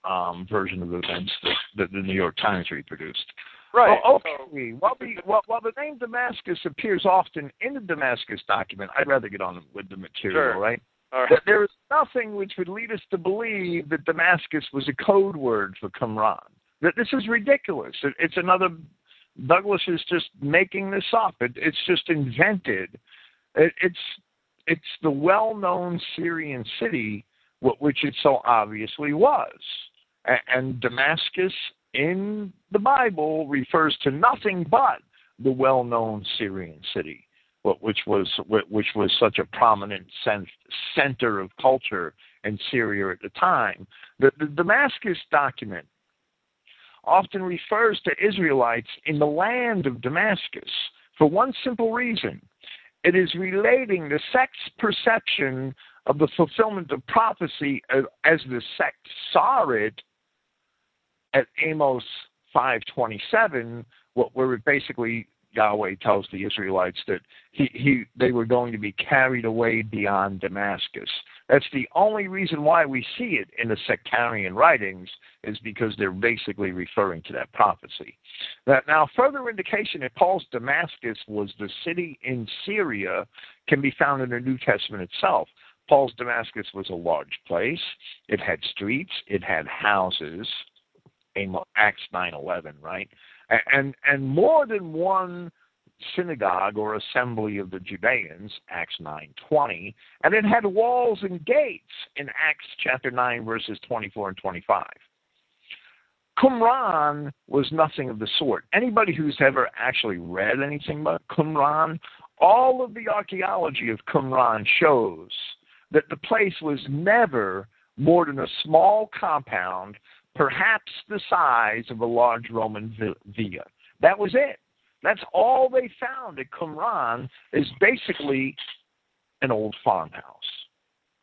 Speaker 2: um version of events that, that the New York Times reproduced.
Speaker 3: right
Speaker 2: Well,
Speaker 3: so-
Speaker 2: okay. While the while, while the name Damascus appears often in the Damascus document, I'd rather get on with the material,
Speaker 3: Sure.
Speaker 2: right?
Speaker 3: All right.
Speaker 2: There is nothing which would lead us to believe that Damascus was a code word for Qumran. That this is ridiculous. It, it's another. Douglas is just making this up. It, it's just invented. It, it's it's the well-known Syrian city, which it so obviously was. A- And Damascus in the Bible refers to nothing but the well-known Syrian city, which was which was such a prominent center of culture in Syria at the time. The, the Damascus document often refers to Israelites in the land of Damascus for one simple reason. It is relating the sect's perception of the fulfillment of prophecy as, the sect saw it at Amos 5:27, what where basically Yahweh tells the Israelites that he, he they were going to be carried away beyond Damascus. That's the only reason why we see it in the sectarian writings is because they're basically referring to that prophecy. That now further indication that Paul's Damascus was the city in Syria can be found in the New Testament itself. Paul's Damascus was a large place. It had streets. It had houses. Acts nine eleven, right? And and more than one synagogue or assembly of the Judeans, Acts nine twenty, and it had walls and gates in Acts chapter nine verses twenty four and twenty five. Qumran was nothing of the sort. Anybody who's ever actually read anything about Qumran, all of the archaeology of Qumran shows that the place was never more than a small compound, perhaps the size of a large Roman villa. That was it. That's all they found at Qumran is basically an old farmhouse.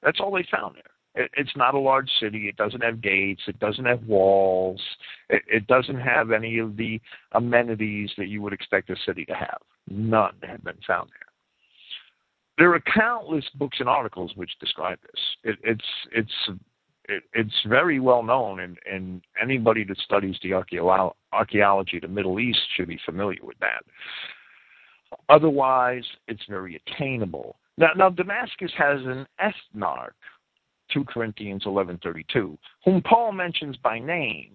Speaker 2: That's all they found there. It, it's not a large city. It doesn't have gates. It doesn't have walls. It, it doesn't have any of the amenities that you would expect a city to have. None have been found there. There are countless books and articles which describe this. It, it's it's it, it's very well known, and, and anybody that studies the archaeology of the Middle East should be familiar with that. Otherwise, it's very attainable. Now, now Damascus has an ethnarch, 2 Corinthians 11:32, whom Paul mentions by name,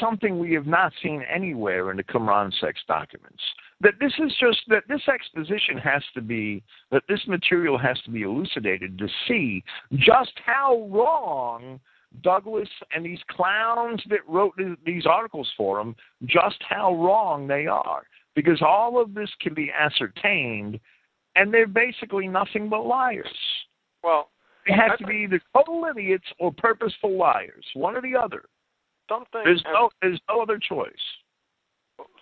Speaker 2: something we have not seen anywhere in the Qumran sex documents. That this is just that this exposition has to be that this material has to be elucidated to see just how wrong Douglas and these clowns that wrote these articles for him, just how wrong they are. Because all of this can be ascertained, and they're basically nothing but liars.
Speaker 3: well
Speaker 2: They have to be either total idiots or purposeful liars, one or the other.
Speaker 3: something
Speaker 2: There's
Speaker 3: has-
Speaker 2: no, there's no other choice.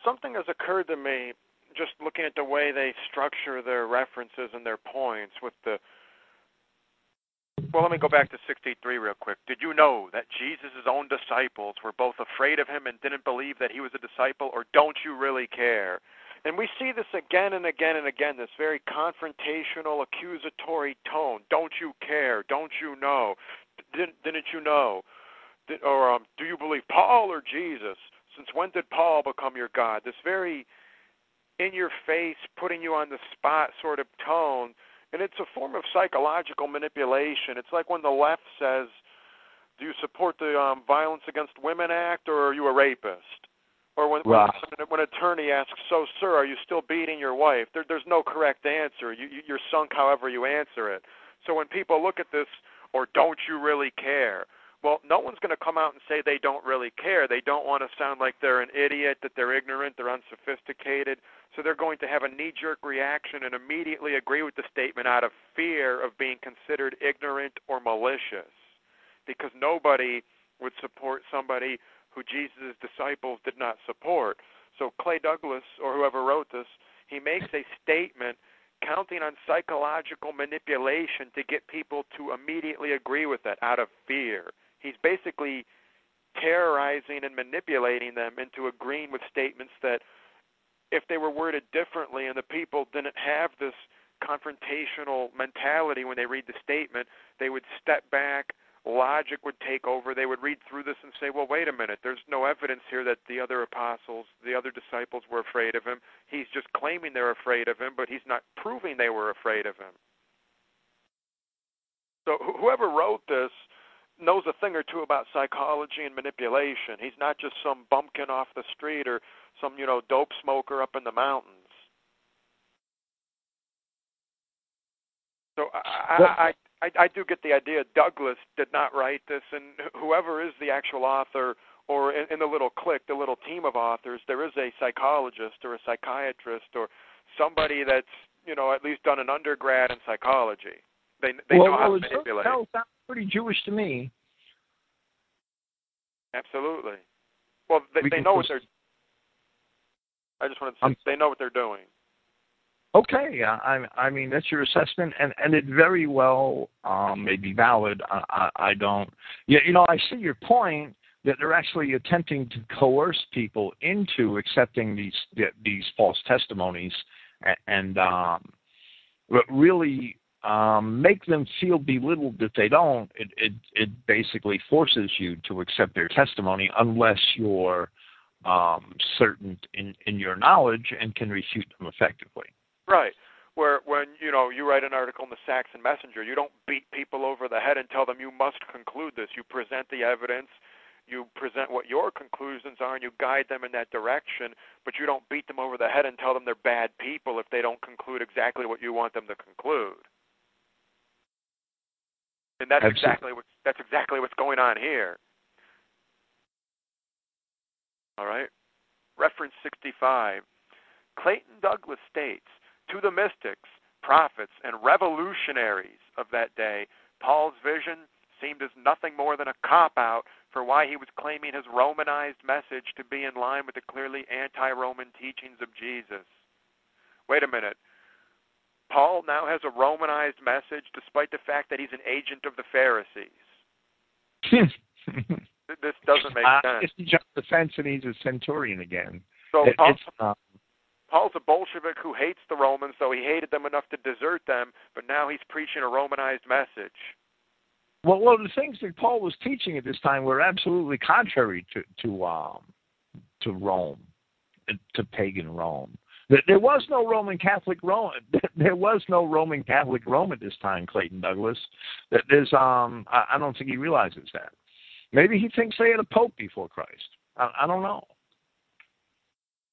Speaker 3: something has occurred to me just looking at the way they structure their references and their points with the well let me go back to 63 real quick. Did you know that jesus' own disciples were both afraid of him and didn't believe that he was a disciple or don't you really care? And we see this again and again and again this very confrontational accusatory tone. Don't you care? Don't you know? Didn't didn't you know? Did, or um, do you believe paul or jesus? Since when did Paul become your God? This very in your face, putting you on the spot sort of tone. And it's a form of psychological manipulation. It's like when the left says, Do you support the um, Violence Against Women Act or are you a rapist? Or when, when, when an attorney asks, So, sir, are you still beating your wife? There, there's no correct answer. You, you, you're sunk however you answer it. So when people look at this, or don't you really care? Well, no one's going to come out and say they don't really care. They don't want to sound like they're an idiot, that they're ignorant, they're unsophisticated. So they're going to have a knee jerk reaction and immediately agree with the statement out of fear of being considered ignorant or malicious. Because nobody would support somebody who Jesus' disciples did not support. So Clay Douglas, or whoever wrote this, he makes a statement counting on psychological manipulation to get people to immediately agree with it out of fear. He's basically terrorizing and manipulating them into agreeing with statements that if they were worded differently and the people didn't have this confrontational mentality when they read the statement, they would step back, logic would take over. They would read through this and say, well, wait a minute, there's no evidence here that the other apostles, the other disciples were afraid of him. He's just claiming they're afraid of him, but he's not proving they were afraid of him. So whoever wrote this knows a thing or two about psychology and manipulation. He's not just some bumpkin off the street or some, you know, dope smoker up in the mountains. So I, I, I, I do get the idea. Douglas did not write this, and whoever is the actual author, or in, in the little clique, the little team of authors, there is a psychologist or a psychiatrist or somebody that's you know at least done an undergrad in psychology. They they
Speaker 2: well,
Speaker 3: know how to manipulate.
Speaker 2: Pretty Jewish to me.
Speaker 3: Absolutely. Well, they, they know what they're. I just want to say
Speaker 2: I'm,
Speaker 3: they know what they're doing.
Speaker 2: Okay, I I mean that's your assessment, and and it very well um, may be valid. I, I, I don't. Yeah, you know I see your point that they're actually attempting to coerce people into accepting these these false testimonies, and, and um, really um, make them feel belittled if they don't. It, it it basically forces you to accept their testimony unless you're um, certain in in your knowledge and can refute them effectively.
Speaker 3: Right. Where when you know you write an article in the Saxon Messenger, you don't beat people over the head and tell them you must conclude this. You present the evidence, you present what your conclusions are, and you guide them in that direction. But you don't beat them over the head and tell them they're bad people if they don't conclude exactly what you want them to conclude. And that's
Speaker 2: Absolutely.
Speaker 3: exactly what that's exactly what's going on here. All right. Reference 65. Clayton Douglas states to the mystics, prophets, and revolutionaries of that day, Paul's vision seemed as nothing more than a cop out for why he was claiming his Romanized message to be in line with the clearly anti Roman teachings of Jesus. Wait a minute. Paul now has a Romanized message despite the fact that he's an agent of the Pharisees. this doesn't make
Speaker 2: uh,
Speaker 3: sense.
Speaker 2: He jumped the fence and he's a centurion again.
Speaker 3: So
Speaker 2: it,
Speaker 3: Paul,
Speaker 2: uh,
Speaker 3: Paul's a Bolshevik who hates the Romans, though he hated them enough to desert them, but now he's preaching a Romanized message.
Speaker 2: Well, well, the things that Paul was teaching at this time were absolutely contrary to to um, to Rome, to pagan Rome. There was no Roman Catholic Rome. There was no Roman Catholic Rome at this time, Clayton Douglas. That There's um, I don't think he realizes that. Maybe he thinks they had a pope before Christ. I, I don't know.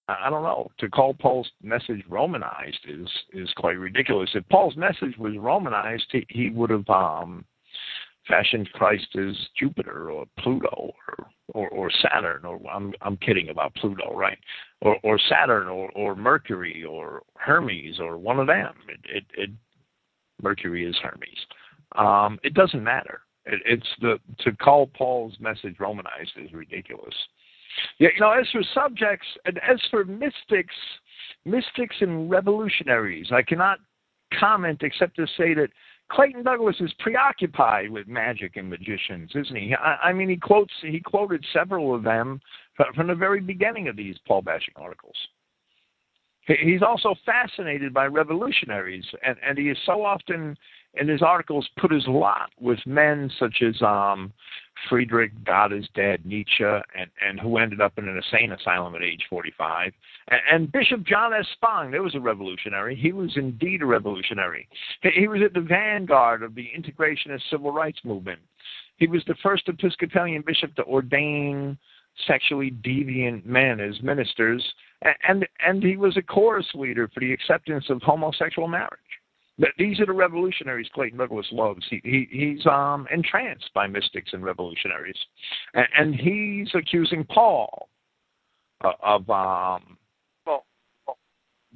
Speaker 2: I don't know. To call Paul's message Romanized is is quite ridiculous. If Paul's message was Romanized, he, he would have um, fashioned Christ as Jupiter or Pluto or or, or Saturn. Or I'm I'm kidding about Pluto, right? Or or Saturn or or Mercury or Hermes or one of them. It it, it Mercury is Hermes. Um, it doesn't matter. It, it's the to call Paul's message Romanized is ridiculous. Yeah, you know, as for subjects and as for mystics, mystics and revolutionaries, I cannot comment except to say that Clayton Douglas is preoccupied with magic and magicians, isn't he? I, I mean, he quotes he quoted several of them from the very beginning of these Paul bashing articles. He's also fascinated by revolutionaries, and, and he is so often in his articles put his lot with men such as um, Friedrich, God is Dead, Nietzsche, and, and who ended up in an insane asylum at age 45. And, and Bishop John S. Spong, there was a revolutionary. He was indeed a revolutionary. He, he was at the vanguard of the integrationist civil rights movement. He was the first Episcopalian bishop to ordain sexually deviant men as ministers, and, and, and he was a chorus leader for the acceptance of homosexual marriage. But these are the revolutionaries Clayton Douglas loves. He, he he's um entranced by mystics and revolutionaries, and, and he's accusing Paul of um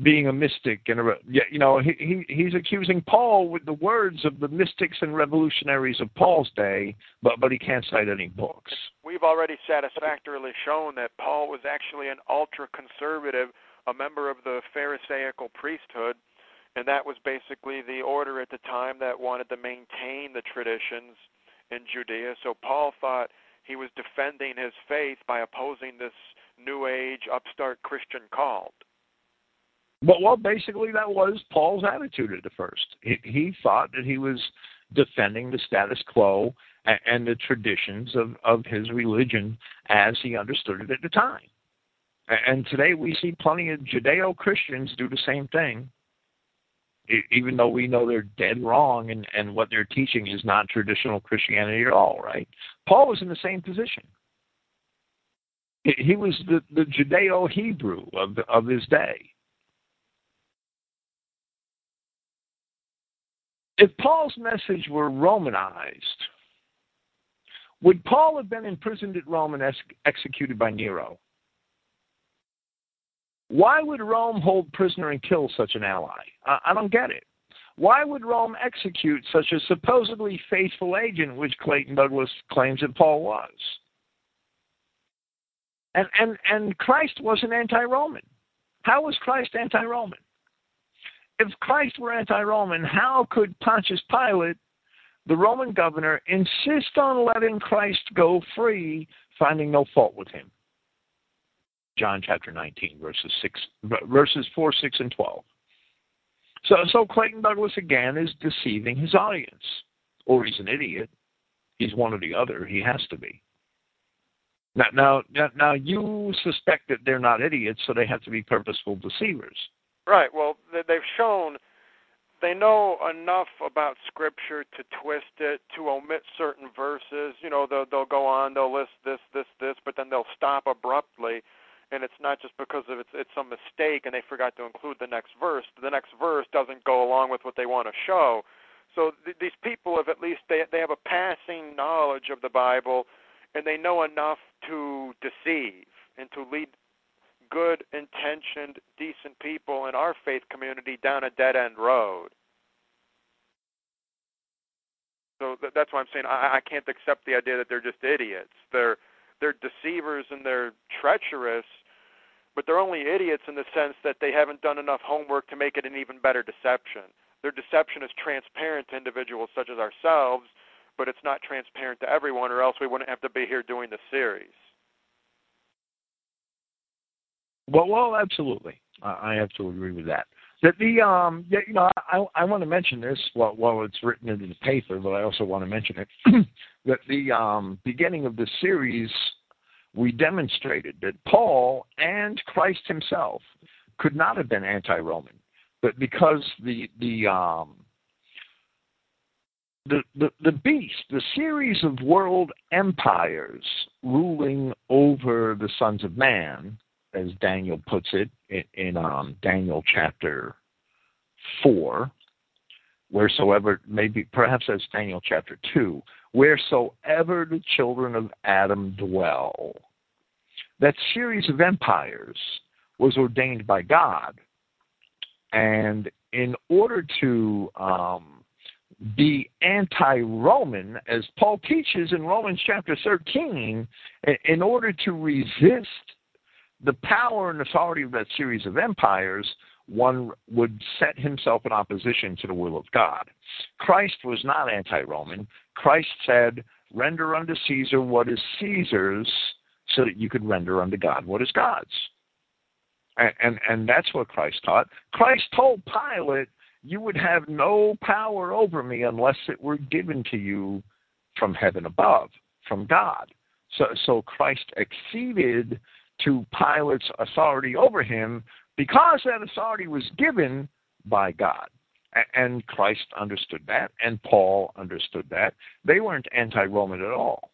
Speaker 2: being a mystic and a you know he, he he's accusing Paul with the words of the mystics and revolutionaries of Paul's day, but but he can't cite any books.
Speaker 3: We've already satisfactorily shown that Paul was actually an ultra conservative, a member of the Pharisaical priesthood and that was basically the order at the time that wanted to maintain the traditions in Judea. So Paul thought he was defending his faith by opposing this new age upstart Christian cult.
Speaker 2: But well, basically that was Paul's attitude at the first. He, he thought that he was defending the status quo and, and the traditions of, of his religion as he understood it at the time. And today we see plenty of Judeo Christians do the same thing even though we know they're dead wrong and, and what they're teaching is not traditional Christianity at all, right? Paul was in the same position. He was the, the Judeo Hebrew of, of his day. If Paul's message were Romanized, would Paul have been imprisoned at Rome and ex- executed by Nero? Why would Rome hold prisoner and kill such an ally? I, I don't get it. Why would Rome execute such a supposedly faithful agent, which Clayton Douglas claims that Paul was? And and and Christ wasn't anti-Roman. How was Christ anti-Roman? If Christ were anti-Roman, how could Pontius Pilate, the Roman governor, insist on letting Christ go free, finding no fault with him? John chapter 19, verses six, verses four, six, and twelve. So, so Clayton Douglas again is deceiving his audience, or he's an idiot. He's one or the other. He has to be. Now, now, now, you suspect that they're not idiots, so they have to be purposeful deceivers.
Speaker 3: Right. Well, they've shown they know enough about Scripture to twist it, to omit certain verses. You know, they'll they'll go on, they'll list this, this, this, but then they'll stop abruptly and it's not just because of it's it's some mistake and they forgot to include the next verse. The next verse doesn't go along with what they want to show. So th- these people have at least they they have a passing knowledge of the Bible, and they know enough to deceive and to lead good intentioned, decent people in our faith community down a dead end road. So th- that's why I'm saying I, I can't accept the idea that they're just idiots. They're they're deceivers and they're treacherous but they're only idiots in the sense that they haven't done enough homework to make it an even better deception. Their deception is transparent to individuals such as ourselves, but it's not transparent to everyone, or else we wouldn't have to be here doing the series.
Speaker 2: Well, well, absolutely. I have to agree with that. That the um, yeah, you know, I I want to mention this while while it's written into the paper, but I also want to mention it that the um beginning of the series we demonstrated that Paul and Christ himself could not have been anti-Roman, but because the the um, the, the, the beast, the series of world empires ruling over the sons of man, as Daniel puts it in, in um, Daniel chapter 4, wheresoever, maybe perhaps that's Daniel chapter 2, wheresoever the children of Adam dwell. That series of empires was ordained by God. And in order to um, be anti Roman, as Paul teaches in Romans chapter 13, in order to resist the power and authority of that series of empires, one would set himself in opposition to the will of God. Christ was not anti Roman. Christ said, Render unto Caesar what is Caesar's, so that you could render unto God what is God's. And, and, and that's what Christ taught. Christ told Pilate, You would have no power over me unless it were given to you from heaven above, from God. So, so Christ acceded to Pilate's authority over him because that authority was given by God. And Christ understood that, and Paul understood that. They weren't anti Roman at all.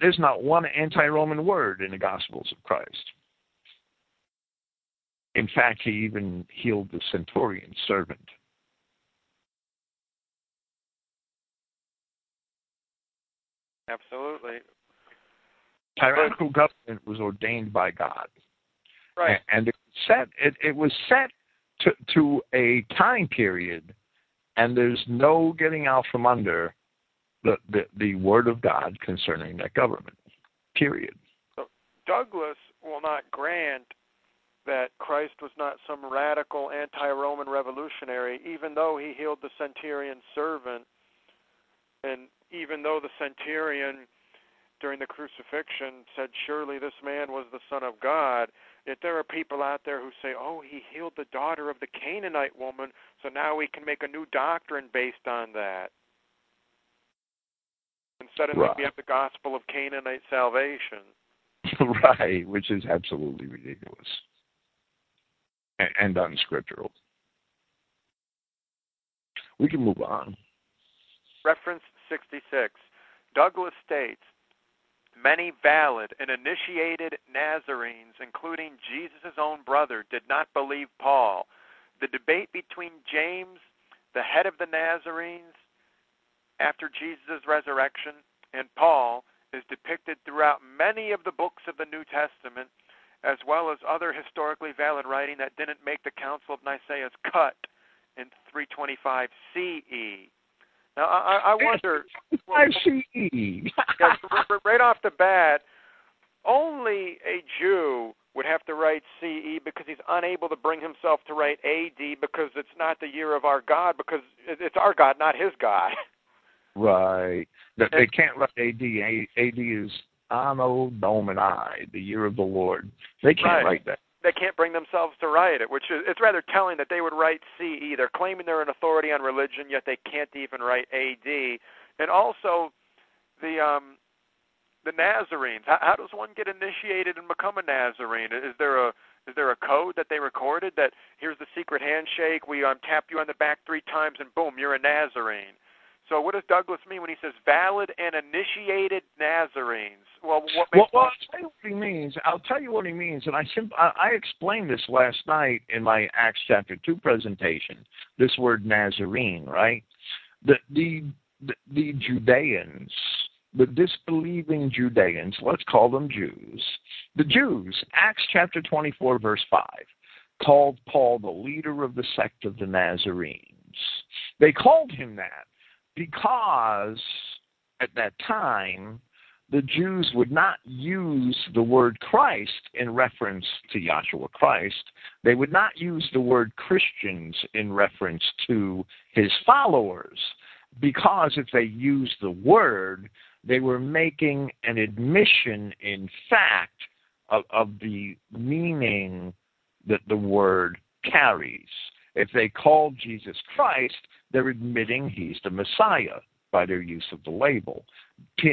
Speaker 2: There's not one anti Roman word in the Gospels of Christ. In fact, he even healed the centurion's servant.
Speaker 3: Absolutely.
Speaker 2: Tyrannical government was ordained by God.
Speaker 3: Right.
Speaker 2: And it was set it, it was set to to a time period and there's no getting out from under the, the, the word of God concerning that government. Period.
Speaker 3: So Douglas will not grant that Christ was not some radical anti Roman revolutionary, even though he healed the centurion's servant and even though the centurion during the crucifixion said, Surely this man was the Son of God, yet there are people out there who say, Oh, he healed the daughter of the Canaanite woman, so now we can make a new doctrine based on that. And suddenly
Speaker 2: right.
Speaker 3: we have the gospel of Canaanite salvation.
Speaker 2: right, which is absolutely ridiculous and, and unscriptural. We can move on.
Speaker 3: Reference 66. Douglas states Many valid and initiated Nazarenes, including Jesus' own brother, did not believe Paul. The debate between James, the head of the Nazarenes, after Jesus' resurrection, and Paul is depicted throughout many of the books of the New Testament, as well as other historically valid writing that didn't make the Council of Nicaea's cut in 325 CE. Now, I, I wonder.
Speaker 2: I see.
Speaker 3: right off the bat, only a Jew would have to write CE because he's unable to bring himself to write AD because it's not the year of our God because it's our God, not his God.
Speaker 2: Right. They can't write AD. AD is Anno Domini, the year of the Lord. They can't
Speaker 3: right.
Speaker 2: write that
Speaker 3: they can't bring themselves to write it, which is it's rather telling that they would write CE. They're claiming they're an authority on religion, yet they can't even write AD. And also, the um, the Nazarenes. How, how does one get initiated and become a Nazarene? Is there a is there a code that they recorded that here's the secret handshake? We um, tap you on the back three times, and boom, you're a Nazarene. So what does Douglas mean when he says valid and initiated Nazarenes? Well, what
Speaker 2: well, well, I'll tell you what he means. I'll tell you what he means, and I sim- I, I explained this last night in my Acts chapter two presentation. This word Nazarene, right? The the the, the Judeans, the disbelieving Judeans, let's call them Jews. The Jews, Acts chapter twenty four, verse five, called Paul the leader of the sect of the Nazarenes. They called him that because at that time the Jews would not use the word Christ in reference to Joshua Christ. They would not use the word Christians in reference to his followers because if they used the word, they were making an admission in fact of, of the meaning that the word carries. If they call Jesus Christ, they're admitting he's the Messiah by their use of the label.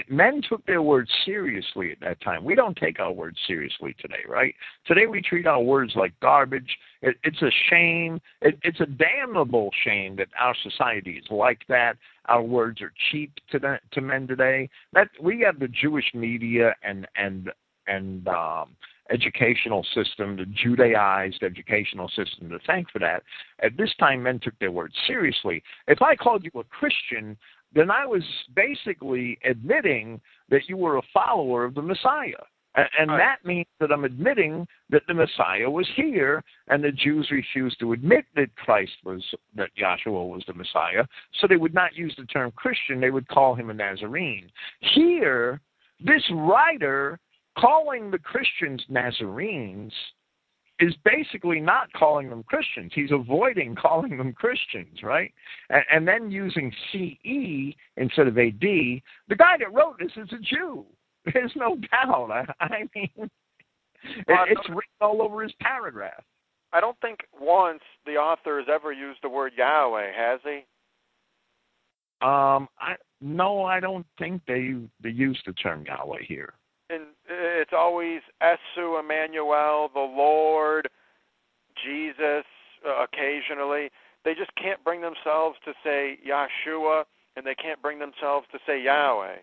Speaker 2: Men took their words seriously at that time. We don't take our words seriously today, right? Today we treat our words like garbage. It, it's a shame. It, it's a damnable shame that our society is like that. Our words are cheap to the, to men today. That we have the Jewish media and and and um, educational system, the Judaized educational system, to thank for that. At this time, men took their words seriously. If I called you a Christian, then I was basically admitting that you were a follower of the Messiah. And, and
Speaker 3: right.
Speaker 2: that means that I'm admitting that the Messiah was here, and the Jews refused to admit that Christ was, that Joshua was the Messiah, so they would not use the term Christian, they would call him a Nazarene. Here, this writer calling the Christians Nazarenes is basically not calling them Christians. He's avoiding calling them Christians, right? And, and then using CE instead of AD. The guy that wrote this is a Jew. There's no doubt. I, I mean,
Speaker 3: well,
Speaker 2: it, it's written all over his paragraph.
Speaker 3: I don't think once the author has ever used the word Yahweh, has he?
Speaker 2: Um, I no, I don't think they they use the term Yahweh here
Speaker 3: and it's always Esu Emmanuel, the Lord, Jesus. Uh, occasionally, they just can't bring themselves to say Yahshua, and they can't bring themselves to say Yahweh,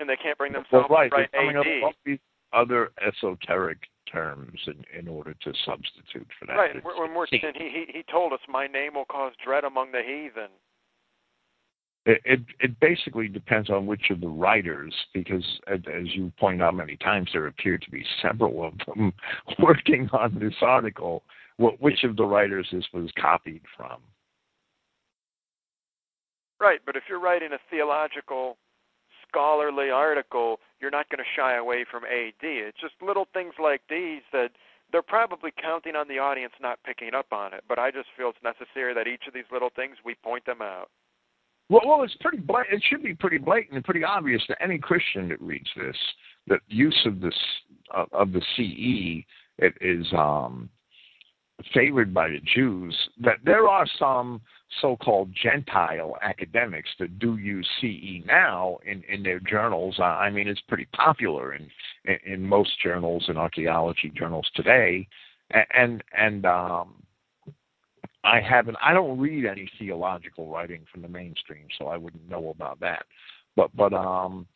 Speaker 3: and they can't bring themselves
Speaker 2: well, right.
Speaker 3: to write
Speaker 2: coming
Speaker 3: AD.
Speaker 2: Up all these other esoteric terms in, in order to substitute for that.
Speaker 3: Right. When we're he, he he told us, "My name will cause dread among the heathen."
Speaker 2: It, it, it basically depends on which of the writers, because as, you point out many times, there appear to be several of them working on this article. What, which of the writers this was copied from?
Speaker 3: Right, but if you're writing a theological, scholarly article, you're not going to shy away from AD. It's just little things like these that they're probably counting on the audience not picking up on it. But I just feel it's necessary that each of these little things we point them out.
Speaker 2: Well, well, it's pretty. It should be pretty blatant and pretty obvious to any Christian that reads this that use of this uh, of the CE it is um, favored by the Jews. That there are some so-called Gentile academics that do use CE now in, in their journals. I mean, it's pretty popular in, in, in most journals and archaeology journals today, and and um, I haven't. I don't read any theological writing from the mainstream, so I wouldn't know about that. But but um,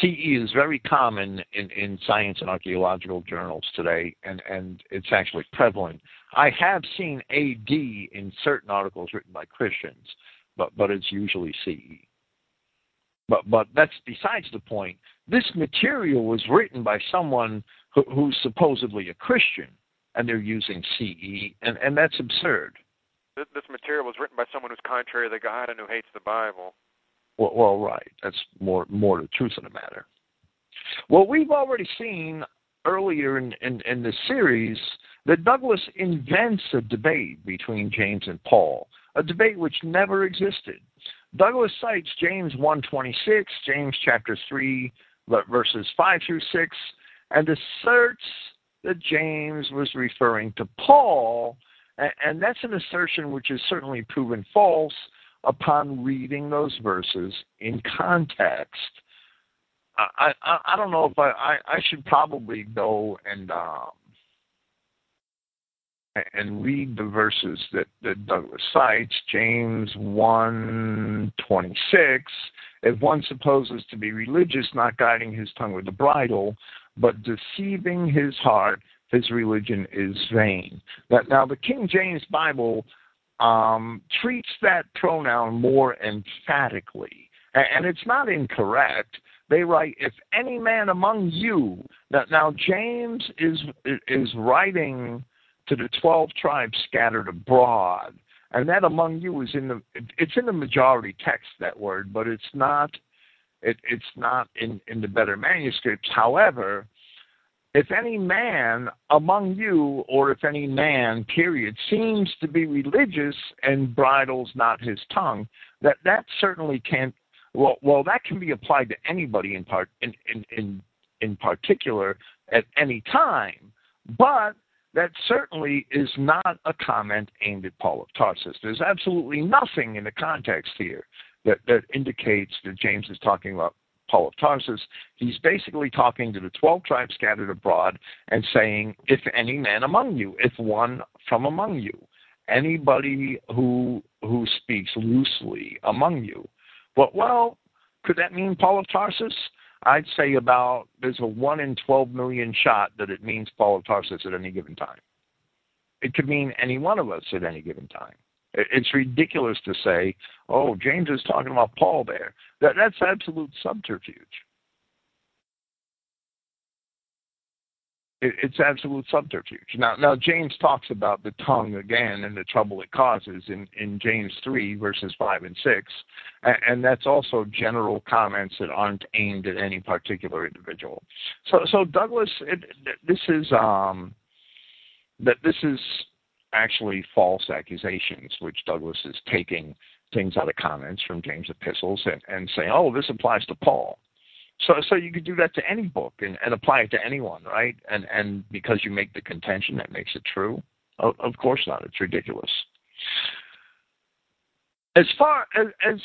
Speaker 2: CE is very common in, in science and archaeological journals today, and and it's actually prevalent. I have seen AD in certain articles written by Christians, but but it's usually CE. But but that's besides the point. This material was written by someone who, who's supposedly a Christian, and they're using CE, and and that's absurd
Speaker 3: this material was written by someone who's contrary to God and who hates the Bible.
Speaker 2: Well, well, right. That's more more the truth of the matter. Well, we've already seen earlier in, in, in the series that Douglas invents a debate between James and Paul, a debate which never existed. Douglas cites James 1:26, James chapter 3 verses 5 through 6, and asserts that James was referring to Paul and that's an assertion which is certainly proven false upon reading those verses in context. I, I, I don't know if I, I, I should probably go and um, and read the verses that, that Douglas cites, James one twenty six. If one supposes to be religious, not guiding his tongue with the bridle, but deceiving his heart, his religion is vain. Now the King James Bible um, treats that pronoun more emphatically, and it's not incorrect. They write, "If any man among you." Now, now James is is writing to the twelve tribes scattered abroad, and that among you is in the it's in the majority text that word, but it's not it, it's not in in the better manuscripts. However, if any man among you, or if any man, period, seems to be religious and bridles not his tongue, that that certainly can't. Well, well, that can be applied to anybody in part in in in, in particular at any time, but that certainly is not a comment aimed at Paul of Tarsus. There's absolutely nothing in the context here that, that indicates that James is talking about Paul of Tarsus, he's basically talking to the 12 tribes scattered abroad and saying, If any man among you, if one from among you, anybody who who speaks loosely among you. But well, could that mean Paul of Tarsus? I'd say about there's a one in 12 million shot that it means Paul of Tarsus at any given time. It could mean any one of us at any given time. It's ridiculous to say, "Oh, James is talking about Paul there." That that's absolute subterfuge. It, it's absolute subterfuge. Now, now James talks about the tongue again and the trouble it causes in in James three verses five and six, and, and that's also general comments that aren't aimed at any particular individual. So, so Douglas, it, this is um, that this is actually false accusations, which Douglas is taking things out of comments from James' epistles and, and saying, oh, this applies to Paul. So, so you could do that to any book and, and apply it to anyone, right? And and because you make the contention, that makes it true. Of, of course not. It's ridiculous. As far as, as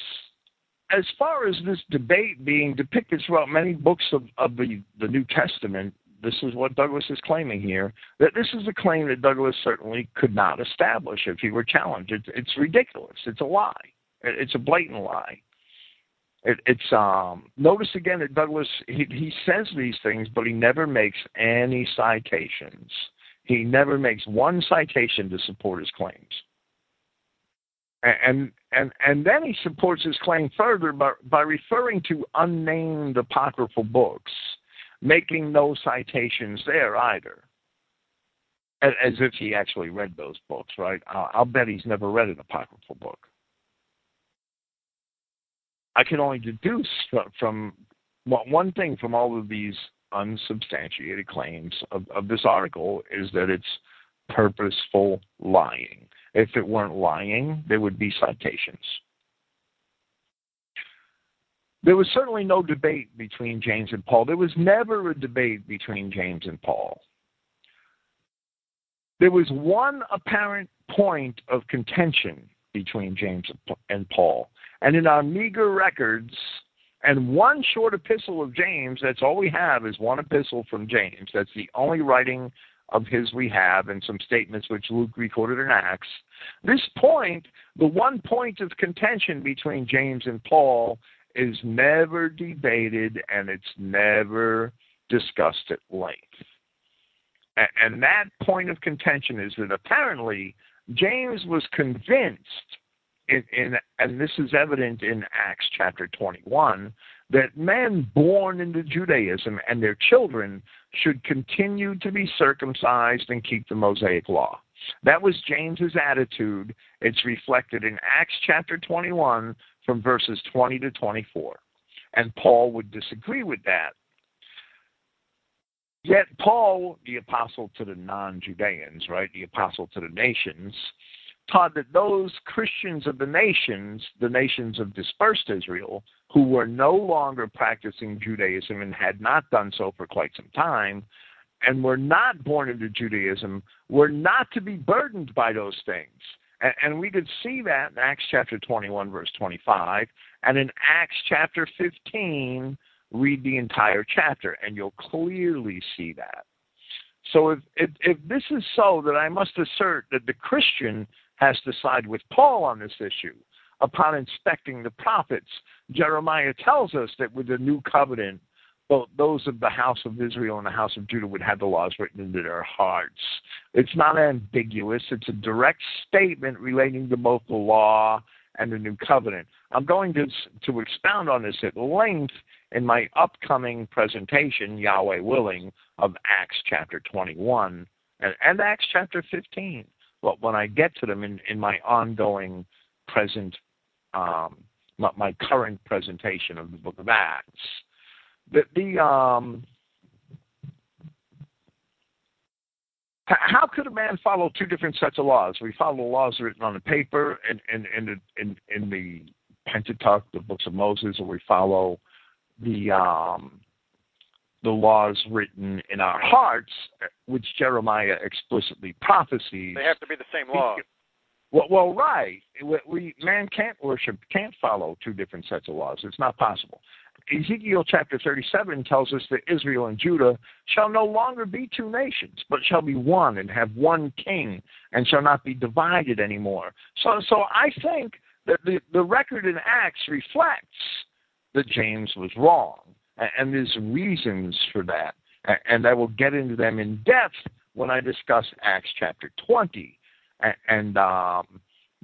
Speaker 2: as far as this debate being depicted throughout many books of, of the, the New Testament, this is what Douglas is claiming here, that this is a claim that Douglas certainly could not establish if he were challenged. It's, it's ridiculous. It's a lie. It's a blatant lie. It, it's um, notice again that Douglas he, he says these things, but he never makes any citations. He never makes one citation to support his claims. And and and then he supports his claim further by, by referring to unnamed apocryphal books, making no citations there either as if he actually read those books, right? I'll bet he's never read an apocryphal book. I can only deduce from one thing from all of these unsubstantiated claims of, of this article is that it's purposeful lying. If it weren't lying, there would be citations. There was certainly no debate between James and Paul. There was never a debate between James and Paul. There was one apparent point of contention between James and Paul. And in our meager records, and one short epistle of James, that's all we have is one epistle from James. That's the only writing of his we have, and some statements which Luke recorded in Acts. This point, the one point of contention between James and Paul, is never debated and it's never discussed at length. And that point of contention is that apparently James was convinced, in, in, and this is evident in Acts chapter 21, that men born into Judaism and their children should continue to be circumcised and keep the Mosaic law. That was James's attitude. It's reflected in Acts chapter 21 from verses 20 to 24. And Paul would disagree with that Yet Paul, the apostle to the non Judeans, right, the apostle to the nations, taught that those Christians of the nations, the nations of dispersed Israel, who were no longer practicing Judaism and had not done so for quite some time, and were not born into Judaism, were not to be burdened by those things. And, we could see that in Acts chapter 21, verse 25, and in Acts chapter 15, read the entire chapter, and you'll clearly see that. So if, if, if this is so, then I must assert that the Christian has to side with Paul on this issue. Upon inspecting the prophets, Jeremiah tells us that with the new covenant, both those of the house of Israel and the house of Judah would have the laws written into their hearts. It's not ambiguous, it's a direct statement relating to both the law and the new covenant. I'm going to, to expound on this at length in my upcoming presentation, Yahweh willing, of Acts chapter 21 and, and Acts chapter 15. But when I get to them in, in my ongoing present, um, my, my, current presentation of the book of Acts, the, the um, how could a man follow two different sets of laws? We follow the laws written on the paper in in in the, in, in the Pentateuch, the books of Moses, or we follow the um, the laws written in our hearts, which Jeremiah explicitly prophesies.
Speaker 3: They have to be the same law.
Speaker 2: Well, well, right. We man can't worship, can't follow two different sets of laws. It's not possible. Ezekiel chapter 37 tells us that Israel and Judah shall no longer be two nations, but shall be one and have one king and shall not be divided anymore. So, so I think that the, the record in Acts reflects that James was wrong. And there's reasons for that. And I will get into them in depth when I discuss Acts chapter 20. And um,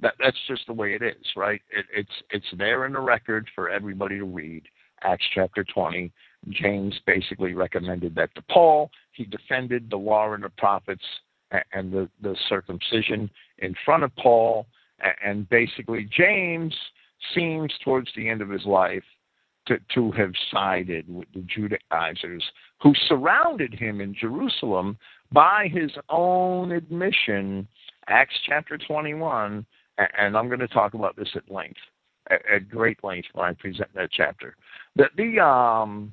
Speaker 2: that, that's just the way it is, right? It, it's, it's there in the record for everybody to read. Acts chapter 20. James basically recommended that to Paul. He defended the law and the prophets and the, the circumcision in front of Paul. And basically, James seems towards the end of his life to, to have sided with the Judaizers who surrounded him in Jerusalem by his own admission, Acts chapter 21, and I'm going to talk about this at length, at, at great length when I present that chapter. That the, um,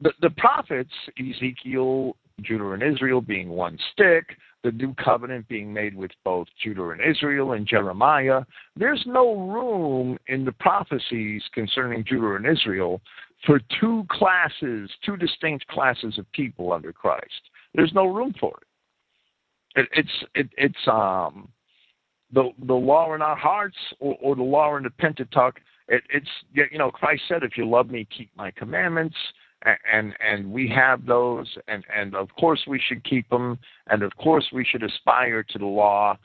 Speaker 2: the, the prophets, Ezekiel, Judah and Israel being one stick, the new covenant being made with both Judah and Israel and Jeremiah. There's no room in the prophecies concerning Judah and Israel for two classes, two distinct classes of people under Christ. There's no room for it. it it's it, it's um the the law in our hearts or, or the law in the Pentateuch. It, it's you know Christ said, "If you love me, keep my commandments." And and we have those, and and of course we should keep them, and of course we should aspire to the law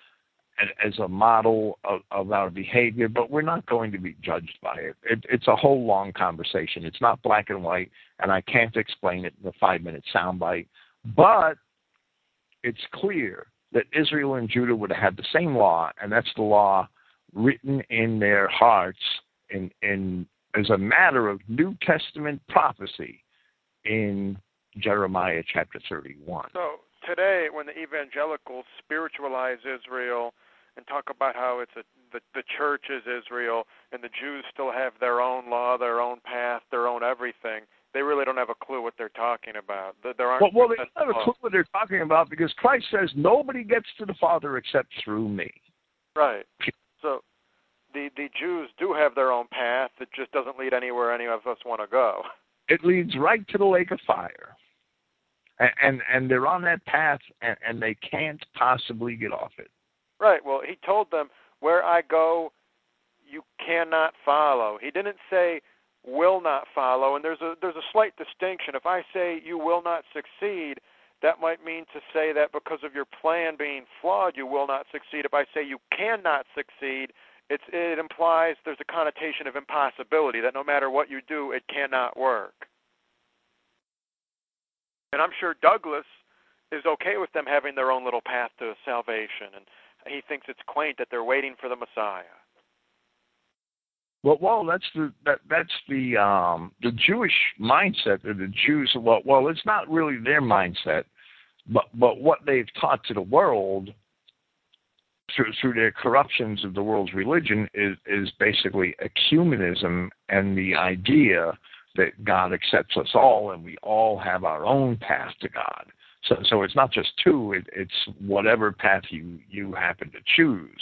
Speaker 2: as a model of, of our behavior, but we're not going to be judged by it. it. It's a whole long conversation. It's not black and white, and I can't explain it in a five minute soundbite. But it's clear that Israel and Judah would have had the same law, and that's the law written in their hearts in, in as a matter of New Testament prophecy in Jeremiah chapter 31.
Speaker 3: So today, when the evangelicals spiritualize Israel and talk about how it's a the, the church is Israel and the Jews still have their own law, their own path, their own everything, they really don't have a clue what they're talking about. There aren't.
Speaker 2: Well, well they don't have a clue what they're talking about because Christ says nobody gets to the Father except through me.
Speaker 3: Right. So the the Jews do have their own path. It just doesn't lead anywhere any of us want to go.
Speaker 2: It leads right to the lake of fire, and and, and they're on that path, and, and they can't possibly get off it.
Speaker 3: Right. Well, he told them, "Where I go, you cannot follow." He didn't say will not follow, and there's a there's a slight distinction. If I say you will not succeed, that might mean to say that because of your plan being flawed, you will not succeed. If I say you cannot succeed, it's, it implies there's a connotation of impossibility that no matter what you do, it cannot work. And I'm sure Douglas is okay with them having their own little path to salvation, and he thinks it's quaint that they're waiting for the Messiah.
Speaker 2: Well, well, that's the that that's the um, the Jewish mindset or the Jews. Well, well, it's not really their mindset, but but what they've taught to the world through through their corruptions of the world's religion is is basically ecumenism and the idea that God accepts us all and we all have our own path to God. So so it's not just two; it, it's whatever path you you happen to choose.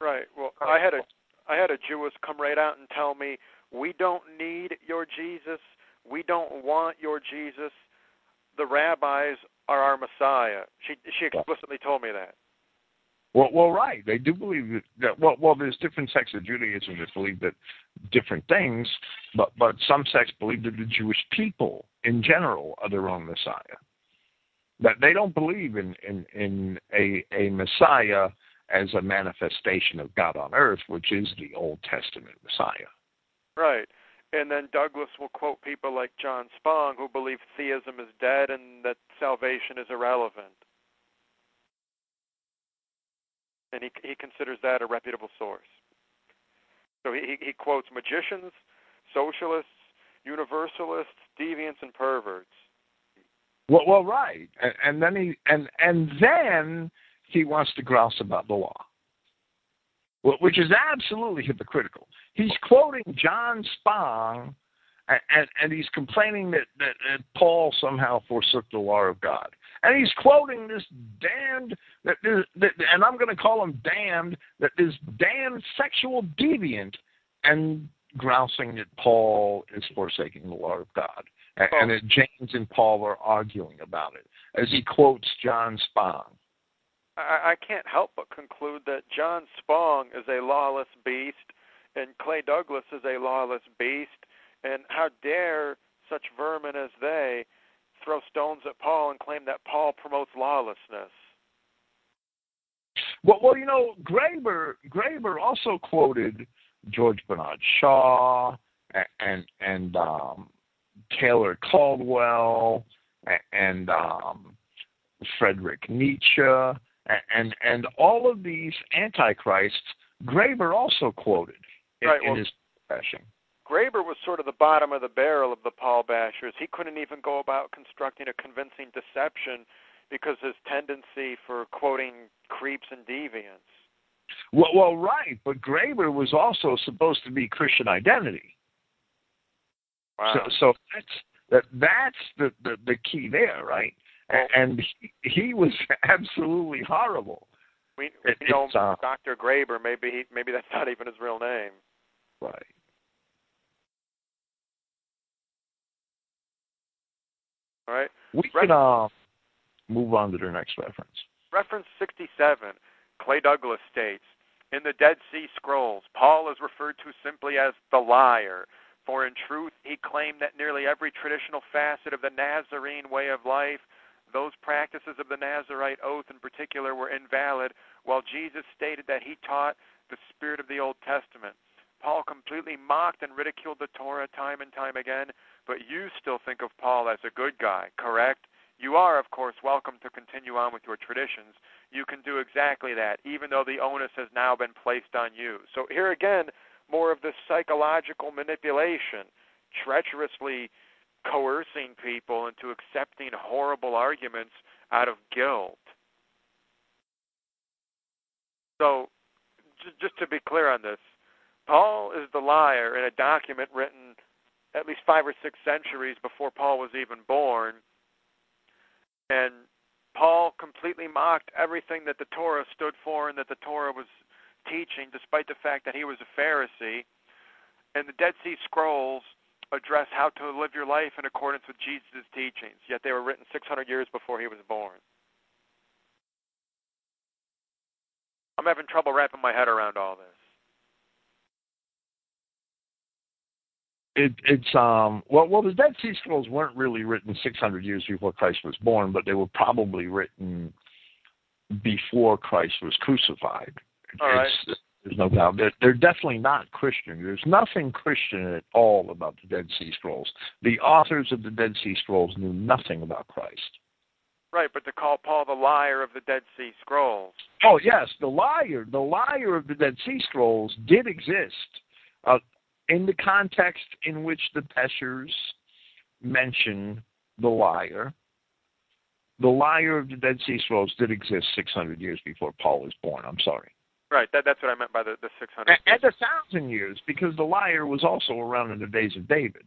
Speaker 3: Right. Well, I had a I had a Jewess come right out and tell me, "We don't need your Jesus. We don't want your Jesus. The rabbis are our Messiah." She she explicitly told me that.
Speaker 2: Well, well, right. They do believe that. Well, well, there's different sects of Judaism that believe that different things, but but some sects believe that the Jewish people in general are their own Messiah. That they don't believe in in in a a Messiah as a manifestation of God on earth, which is the Old Testament Messiah.
Speaker 3: Right. And then Douglas will quote people like John Spong who believe theism is dead and that salvation is irrelevant. And he he considers that a reputable source. So he he quotes magicians, socialists, universalists, deviants and perverts.
Speaker 2: Well, well, right, and, and then he and and then he wants to grouse about the law, which is absolutely hypocritical. He's quoting John Spong, and, and, he's complaining that, that, that Paul somehow forsook the law of God. And he's quoting this damned, that, that, and I'm going to call him damned, that this damned sexual deviant, and grousing that Paul is forsaking the law of God. And, oh. and that James and Paul are arguing about it as he quotes John Spong.
Speaker 3: I, I can't help but conclude that John Spong is a lawless beast and Clay Douglas is a lawless beast. And how dare such vermin as they throw stones at Paul and claim that Paul promotes lawlessness?
Speaker 2: Well, well, you know, Graber Graber also quoted George Bernard Shaw and and, and um, Taylor Caldwell and um, Frederick Nietzsche and and all of these antichrists, Graber also quoted in,
Speaker 3: right,
Speaker 2: in his profession.
Speaker 3: Graber was sort of the bottom of the barrel of the Paul bashers. He couldn't even go about constructing a convincing deception because his tendency for quoting creeps and deviants.
Speaker 2: Well, well, right, but Graber was also supposed to be Christian identity.
Speaker 3: Wow.
Speaker 2: So, so that's that that's the, the the key there, right? and he, he was absolutely horrible.
Speaker 3: We, we know uh, Dr. Graber. Maybe he, maybe that's not even his real name.
Speaker 2: Right.
Speaker 3: All right.
Speaker 2: We can uh, move on to the next reference.
Speaker 3: Reference 67. Clay Douglas states, In the Dead Sea Scrolls, Paul is referred to simply as the liar, for in truth he claimed that nearly every traditional facet of the Nazarene way of life, those practices of the Nazarite oath in particular, were invalid, while Jesus stated that he taught the spirit of the Old Testament. Paul completely mocked and ridiculed the Torah time and time again, but you still think of Paul as a good guy, correct? You are, of course, welcome to continue on with your traditions. You can do exactly that, even though the onus has now been placed on you. So, here again, more of this psychological manipulation, treacherously coercing people into accepting horrible arguments out of guilt. So, just to be clear on this, Paul is the liar in a document written at least five or six centuries before Paul was even born. And Paul completely mocked everything that the Torah stood for and that the Torah was teaching, despite the fact that he was a Pharisee. And the Dead Sea Scrolls address how to live your life in accordance with Jesus' teachings, yet they were written 600 years before he was born. I'm having trouble wrapping my head around all this.
Speaker 2: It, it's um well well the Dead Sea Scrolls weren't really written 600 years before Christ was born, but they were probably written before Christ was crucified.
Speaker 3: All right.
Speaker 2: there's no doubt. They're, they're definitely not Christian. There's nothing Christian at all about the Dead Sea Scrolls. The authors of the Dead Sea Scrolls knew nothing about Christ.
Speaker 3: Right, but to call Paul the liar of the Dead Sea Scrolls.
Speaker 2: Oh yes, the liar, the liar of the Dead Sea Scrolls did exist. Uh, in the context in which the Peshers mention the liar, the liar of the Dead Sea Scrolls did exist 600 years before Paul was born. I'm sorry.
Speaker 3: Right, that, that's what I meant by the, the 600.
Speaker 2: And, and a thousand years, because the liar was also around in the days of David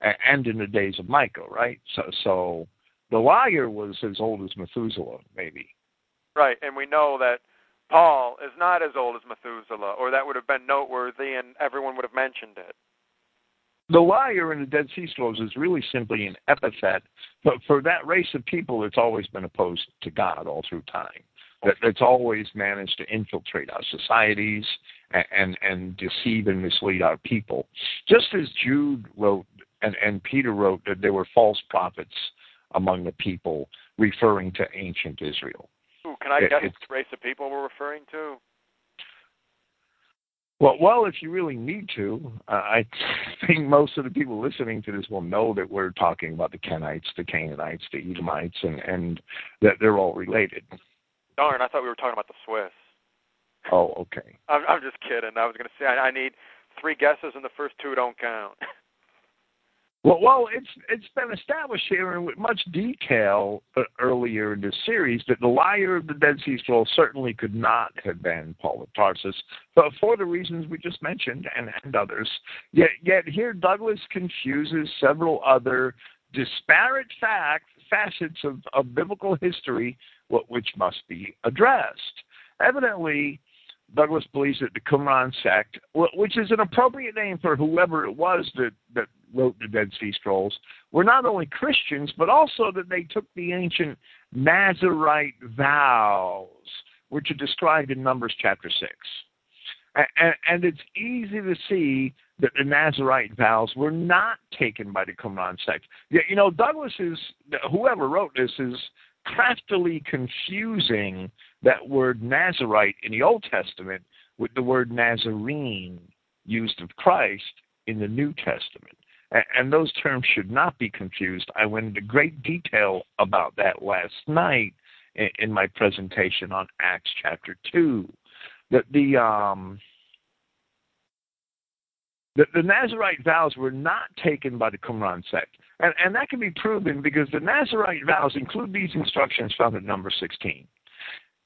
Speaker 2: and in the days of Micah, right? So, so the liar was as old as Methuselah, maybe.
Speaker 3: Right, and we know that Paul is not as old as Methuselah, or that would have been noteworthy and everyone would have mentioned it.
Speaker 2: The liar in the Dead Sea Scrolls is really simply an epithet, but for that race of people, it's always been opposed to God all through time. That it's always managed to infiltrate our societies and, and and deceive and mislead our people. Just as Jude wrote and, and Peter wrote that there were false prophets among the people, referring to ancient Israel.
Speaker 3: Can I guess what race of people we're referring to?
Speaker 2: Well, well, if you really need to, uh, I think most of the people listening to this will know that we're talking about the Kenites, the Canaanites, the Edomites, and and that they're all related.
Speaker 3: Darn, I thought we were talking about the Swiss.
Speaker 2: Oh, okay.
Speaker 3: I'm, I'm just kidding. I was going to say I, I need three guesses, and the first two don't count.
Speaker 2: Well, well, it's it's been established here in with much detail uh, earlier in this series that the liar of the Dead Sea Scrolls certainly could not have been Paul of Tarsus, but for the reasons we just mentioned and, and others. Yet, yet here Douglas confuses several other disparate facts, facets of, of biblical history, which must be addressed. Evidently, Douglas believes that the Qumran sect, which is an appropriate name for whoever it was that, that wrote the Dead Sea Scrolls, were not only Christians, but also that they took the ancient Nazarite vows, which are described in Numbers chapter 6. And, and it's easy to see that the Nazarite vows were not taken by the Qumran sect. You know, Douglas is, whoever wrote this is craftily confusing that word Nazarite in the Old Testament with the word Nazarene used of Christ in the New Testament. And those terms should not be confused. I went into great detail about that last night in my presentation on Acts chapter 2. That the, um, the, the Nazarite vows were not taken by the Qumran sect. And, and that can be proven because the Nazarite vows include these instructions found in number 16.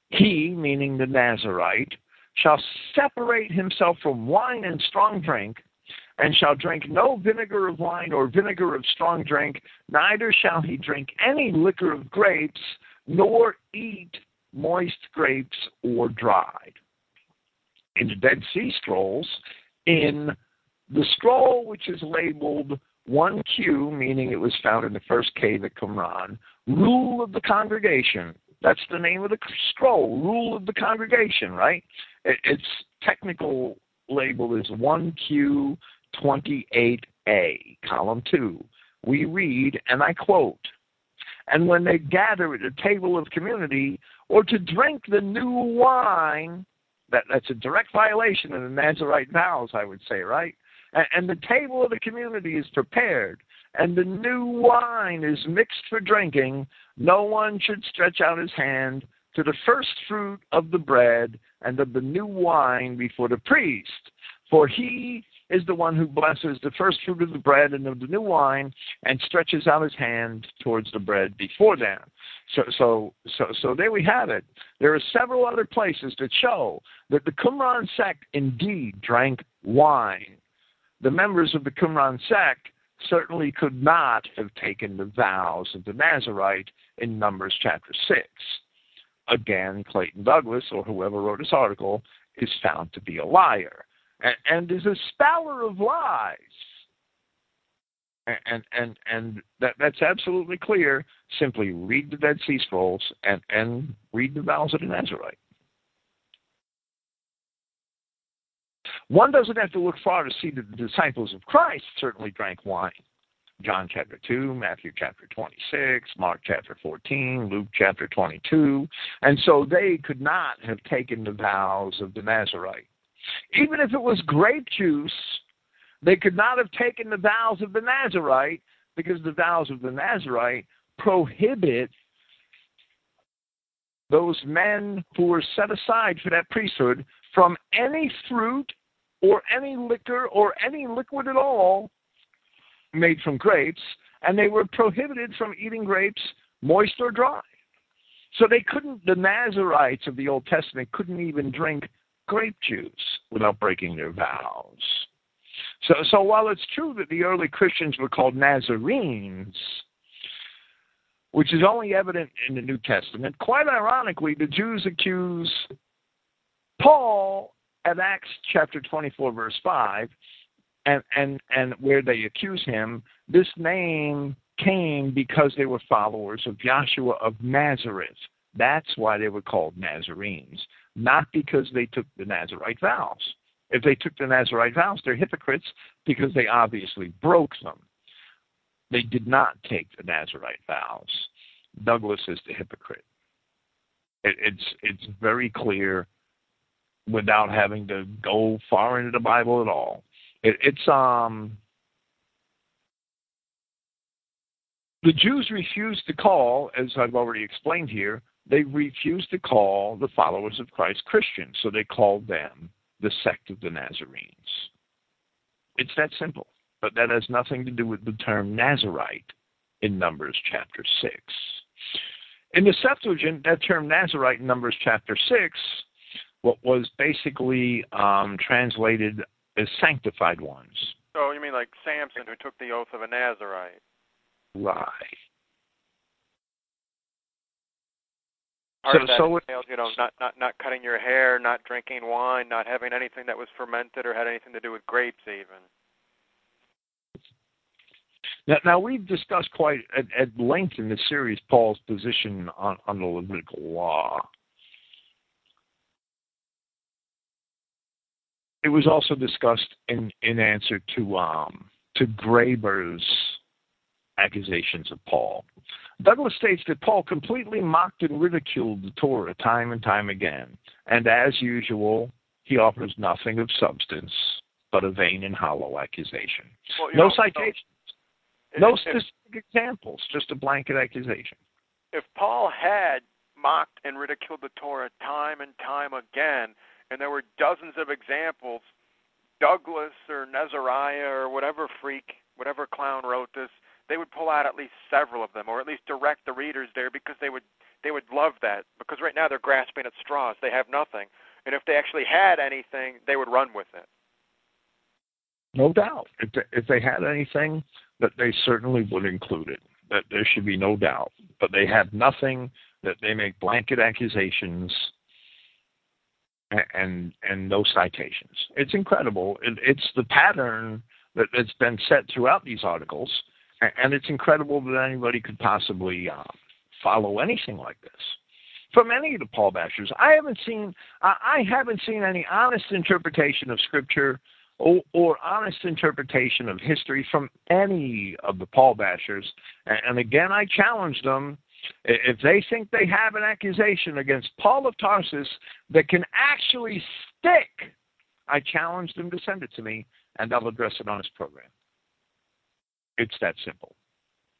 Speaker 2: He, meaning the Nazarite, shall separate himself from wine and strong drink, and shall drink no vinegar of wine or vinegar of strong drink, neither shall he drink any liquor of grapes, nor eat moist grapes or dried. In the Dead Sea Scrolls, in the scroll which is labeled 1Q, meaning it was found in the first cave at Qumran, rule of the congregation, That's the name of the scroll, Rule of the Congregation, right? Its technical label is 1Q28A, column 2. We read, and I quote, and when they gather at the table of community or to drink the new wine, that, that's a direct violation of the Nazarite vows, I would say, right? And, the table of the community is prepared, and the new wine is mixed for drinking. No one should stretch out his hand to the first fruit of the bread and of the new wine before the priest, for he is the one who blesses the first fruit of the bread and of the new wine and stretches out his hand towards the bread before them. So, so, so, so there we have it. There are several other places that show that the Qumran sect indeed drank wine. The members of the Qumran sect certainly could not have taken the vows of the Nazarite in Numbers chapter 6. Again, Clayton Douglas, or whoever wrote this article, is found to be a liar and, and is a speller of lies. And and and that that's absolutely clear. Simply read the Dead Sea Scrolls and and read the vows of the Nazarite. One doesn't have to look far to see that the disciples of Christ certainly drank wine. John chapter 2, Matthew chapter 26, Mark chapter 14, Luke chapter 22. And so they could not have taken the vows of the Nazarite. Even if it was grape juice, they could not have taken the vows of the Nazarite because the vows of the Nazarite prohibit those men who were set aside for that priesthood from any fruit or any liquor or any liquid at all made from grapes, and they were prohibited from eating grapes moist or dry. So they couldn't, the Nazarites of the Old Testament couldn't even drink grape juice without breaking their vows. So, so while it's true that the early Christians were called Nazarenes, which is only evident in the New Testament, quite ironically, the Jews accuse Paul at Acts chapter 24, verse 5, and, and, and where they accuse him, this name came because they were followers of Joshua of Nazareth. That's why they were called Nazarenes, not because they took the Nazarite vows. If they took the Nazarite vows, they're hypocrites because they obviously broke them. They did not take the Nazarite vows. Douglas is the hypocrite. It, it's it's very clear without having to go far into the Bible at all. It, it's um the Jews refused to call, as I've already explained here, they refused to call the followers of Christ Christians, so they called them the sect of the Nazarenes. It's that simple, but that has nothing to do with the term Nazarite in Numbers chapter 6. In the Septuagint, that term Nazarite in Numbers chapter 6 what was basically um, translated as sanctified ones.
Speaker 3: So you mean like Samson who took the oath of a Nazarite?
Speaker 2: Right.
Speaker 3: Part so, that so entails, you know, not, not not cutting your hair, not drinking wine, not having anything that was fermented or had anything to do with grapes, even.
Speaker 2: Now, now we've discussed quite at, at length in this series Paul's position on, on the Levitical law. It was also discussed in, in answer to um, to Graeber's accusations of Paul. Douglas states that Paul completely mocked and ridiculed the Torah time and time again, and as usual, he offers nothing of substance but a vain and hollow accusation. Well, no know, citations, no, specific if, examples, just a blanket accusation.
Speaker 3: If Paul had mocked and ridiculed the Torah time and time again, and there were dozens of examples, Douglas or Nazariah or whatever freak, whatever clown wrote this, they would pull out at least several of them, or at least direct the readers there because they would they would love that. Because right now they're grasping at straws; they have nothing, and if they actually had anything, they would run with it.
Speaker 2: No doubt, if they, if they had anything, that they certainly would include it. That there should be no doubt. But they have nothing. That they make blanket accusations and and no citations. It's incredible. It, it's the pattern that, that's been set throughout these articles and it's incredible that anybody could possibly uh, follow anything like this. from any of the Paul Bashers. I haven't seen I haven't seen any honest interpretation of Scripture or, or honest interpretation of history from any of the Paul Bashers. And, and again, I challenge them. If they think they have an accusation against Paul of Tarsus that can actually stick, I challenge them to send it to me, and I'll address it on this program. It's that simple.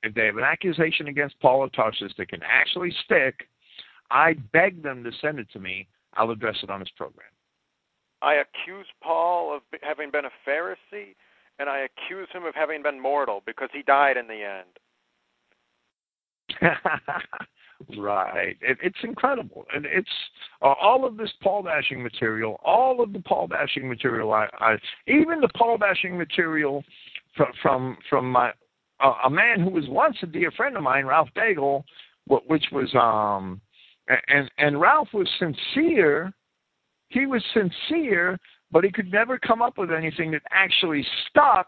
Speaker 2: If they have an accusation against Paul of Tarsus that can actually stick, I beg them to send it to me. I'll address it on this program.
Speaker 3: I accuse Paul of having been a Pharisee, and I accuse him of having been mortal because he died in the
Speaker 2: end. right. It, it's incredible. And it's uh, all of this Paul bashing material, all of the Paul bashing material, I, I even the Paul bashing material from, from, from my, uh, a man who was once a dear friend of mine, Ralph Daigle, which was um and and Ralph was sincere. He was sincere, but he could never come up with anything that actually stuck.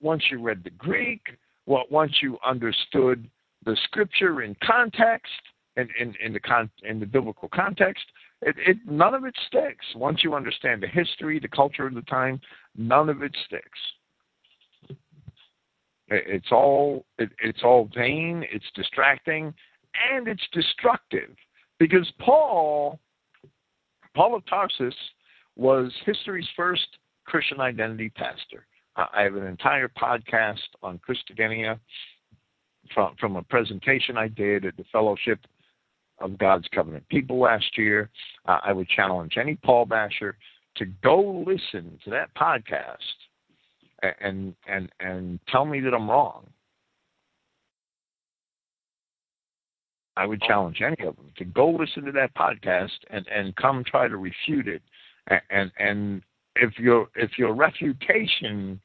Speaker 2: Once you read the Greek, well, once you understood the scripture in context and in, in, the con, in the biblical context, it, it none of it sticks. Once you understand the history, the culture of the time, none of it sticks. It's all it, it's all vain. It's distracting, and it's destructive because Paul, Paul of Tarsus, was history's first Christian identity pastor. I have an entire podcast on Christogenea from, from a presentation I did at the Fellowship of God's Covenant People last year. Uh, I would challenge any Paul Basher to go listen to that podcast and and and tell me that I'm wrong. I would challenge any of them to go listen to that podcast and and come try to refute it. And and if your if your refutation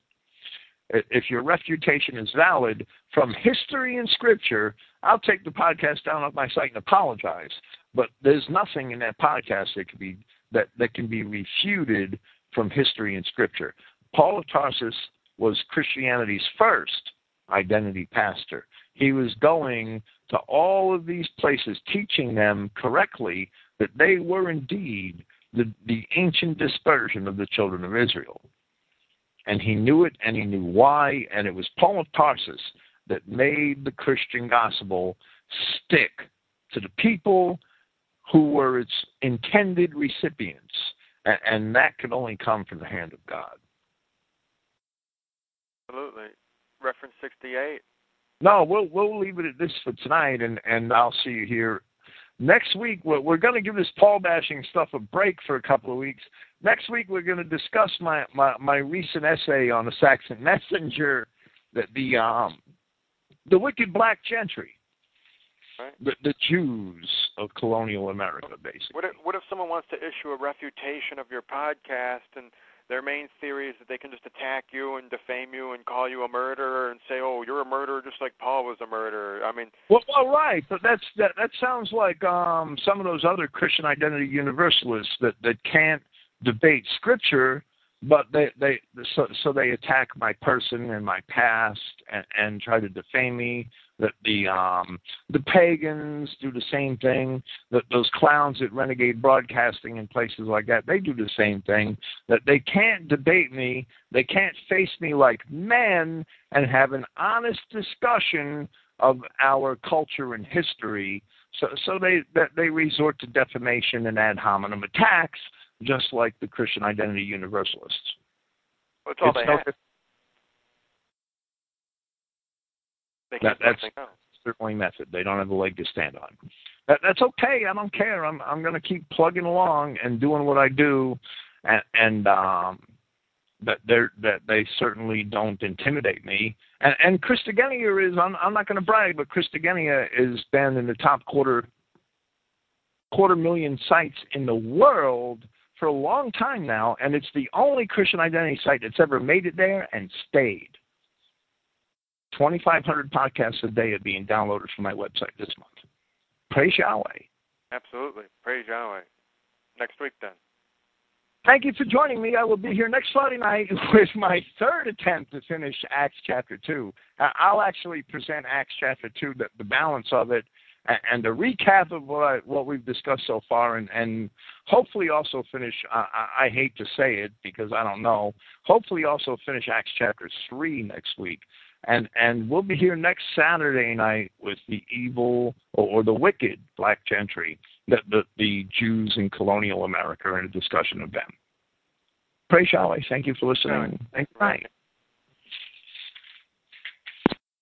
Speaker 2: if your refutation is valid from history and scripture, I'll take the podcast down off my site and apologize. But there's nothing in that podcast that can be that, that can be refuted from history and scripture. Paul of Tarsus was Christianity's first identity pastor. He was going to all of these places, teaching them correctly that they were indeed the, the ancient dispersion of the children of Israel. And he knew it and he knew why, and it was Paul of Tarsus that made the Christian gospel stick to the people who were its intended recipients. And, and that could only come from the hand of God.
Speaker 3: Absolutely. Reference 68.
Speaker 2: No, we'll we'll leave it at this for tonight, and and I'll see you here next week. We're, we're going to give this Paul bashing stuff a break for a couple of weeks. Next week, we're going to discuss my my, my recent essay on the Saxon Messenger, that the um the wicked black gentry.
Speaker 3: Right.
Speaker 2: The, the Jews of colonial America, basically.
Speaker 3: What if, what if someone wants to issue a refutation of your podcast and their main theory is that they can just attack you and defame you and call you a murderer and say, "Oh, you're a murderer, just like Paul was a murderer." I mean,
Speaker 2: well, well right, but that's that. That sounds like um, some of those other Christian identity universalists that that can't debate Scripture, but they they so so they attack my person and my past and, and try to defame me that the um, the pagans do the same thing. That those clowns at Renegade Broadcasting and places like that, they do the same thing. That they can't debate me, they can't face me like men and have an honest discussion of our culture and history. So, so they that they resort to defamation and ad hominem attacks, just like the Christian Identity Universalists.
Speaker 3: That's all it's they no, have.
Speaker 2: that, that's certainly method. They don't have a leg to stand on. That, that's okay. I don't care. I'm I'm going to keep plugging along and doing what I do, and, and um, that they that they certainly don't intimidate me. And, and Christogenea is I'm I'm not going to brag, but Christogenea is been in the top quarter quarter million sites in the world for a long time now, and it's the only Christian identity site that's ever made it there and stayed. 2,500 podcasts a day are being downloaded from my website this month. Praise Yahweh.
Speaker 3: Absolutely. Praise Yahweh. Next week, then.
Speaker 2: Thank you for joining me. I will be here next Friday night with my third attempt to finish Acts chapter 2. Uh, I'll actually present Acts chapter 2, the, the balance of it, and a recap of what I, what we've discussed so far, and, and hopefully also finish. I, I hate to say it because I don't know. Hopefully also finish Acts chapter three next week, and and we'll be here next Saturday night with the evil or, or the wicked black gentry, the, the the Jews in colonial America, and a discussion of them. Pray shall I? Thank you for listening. Thank you. Bye.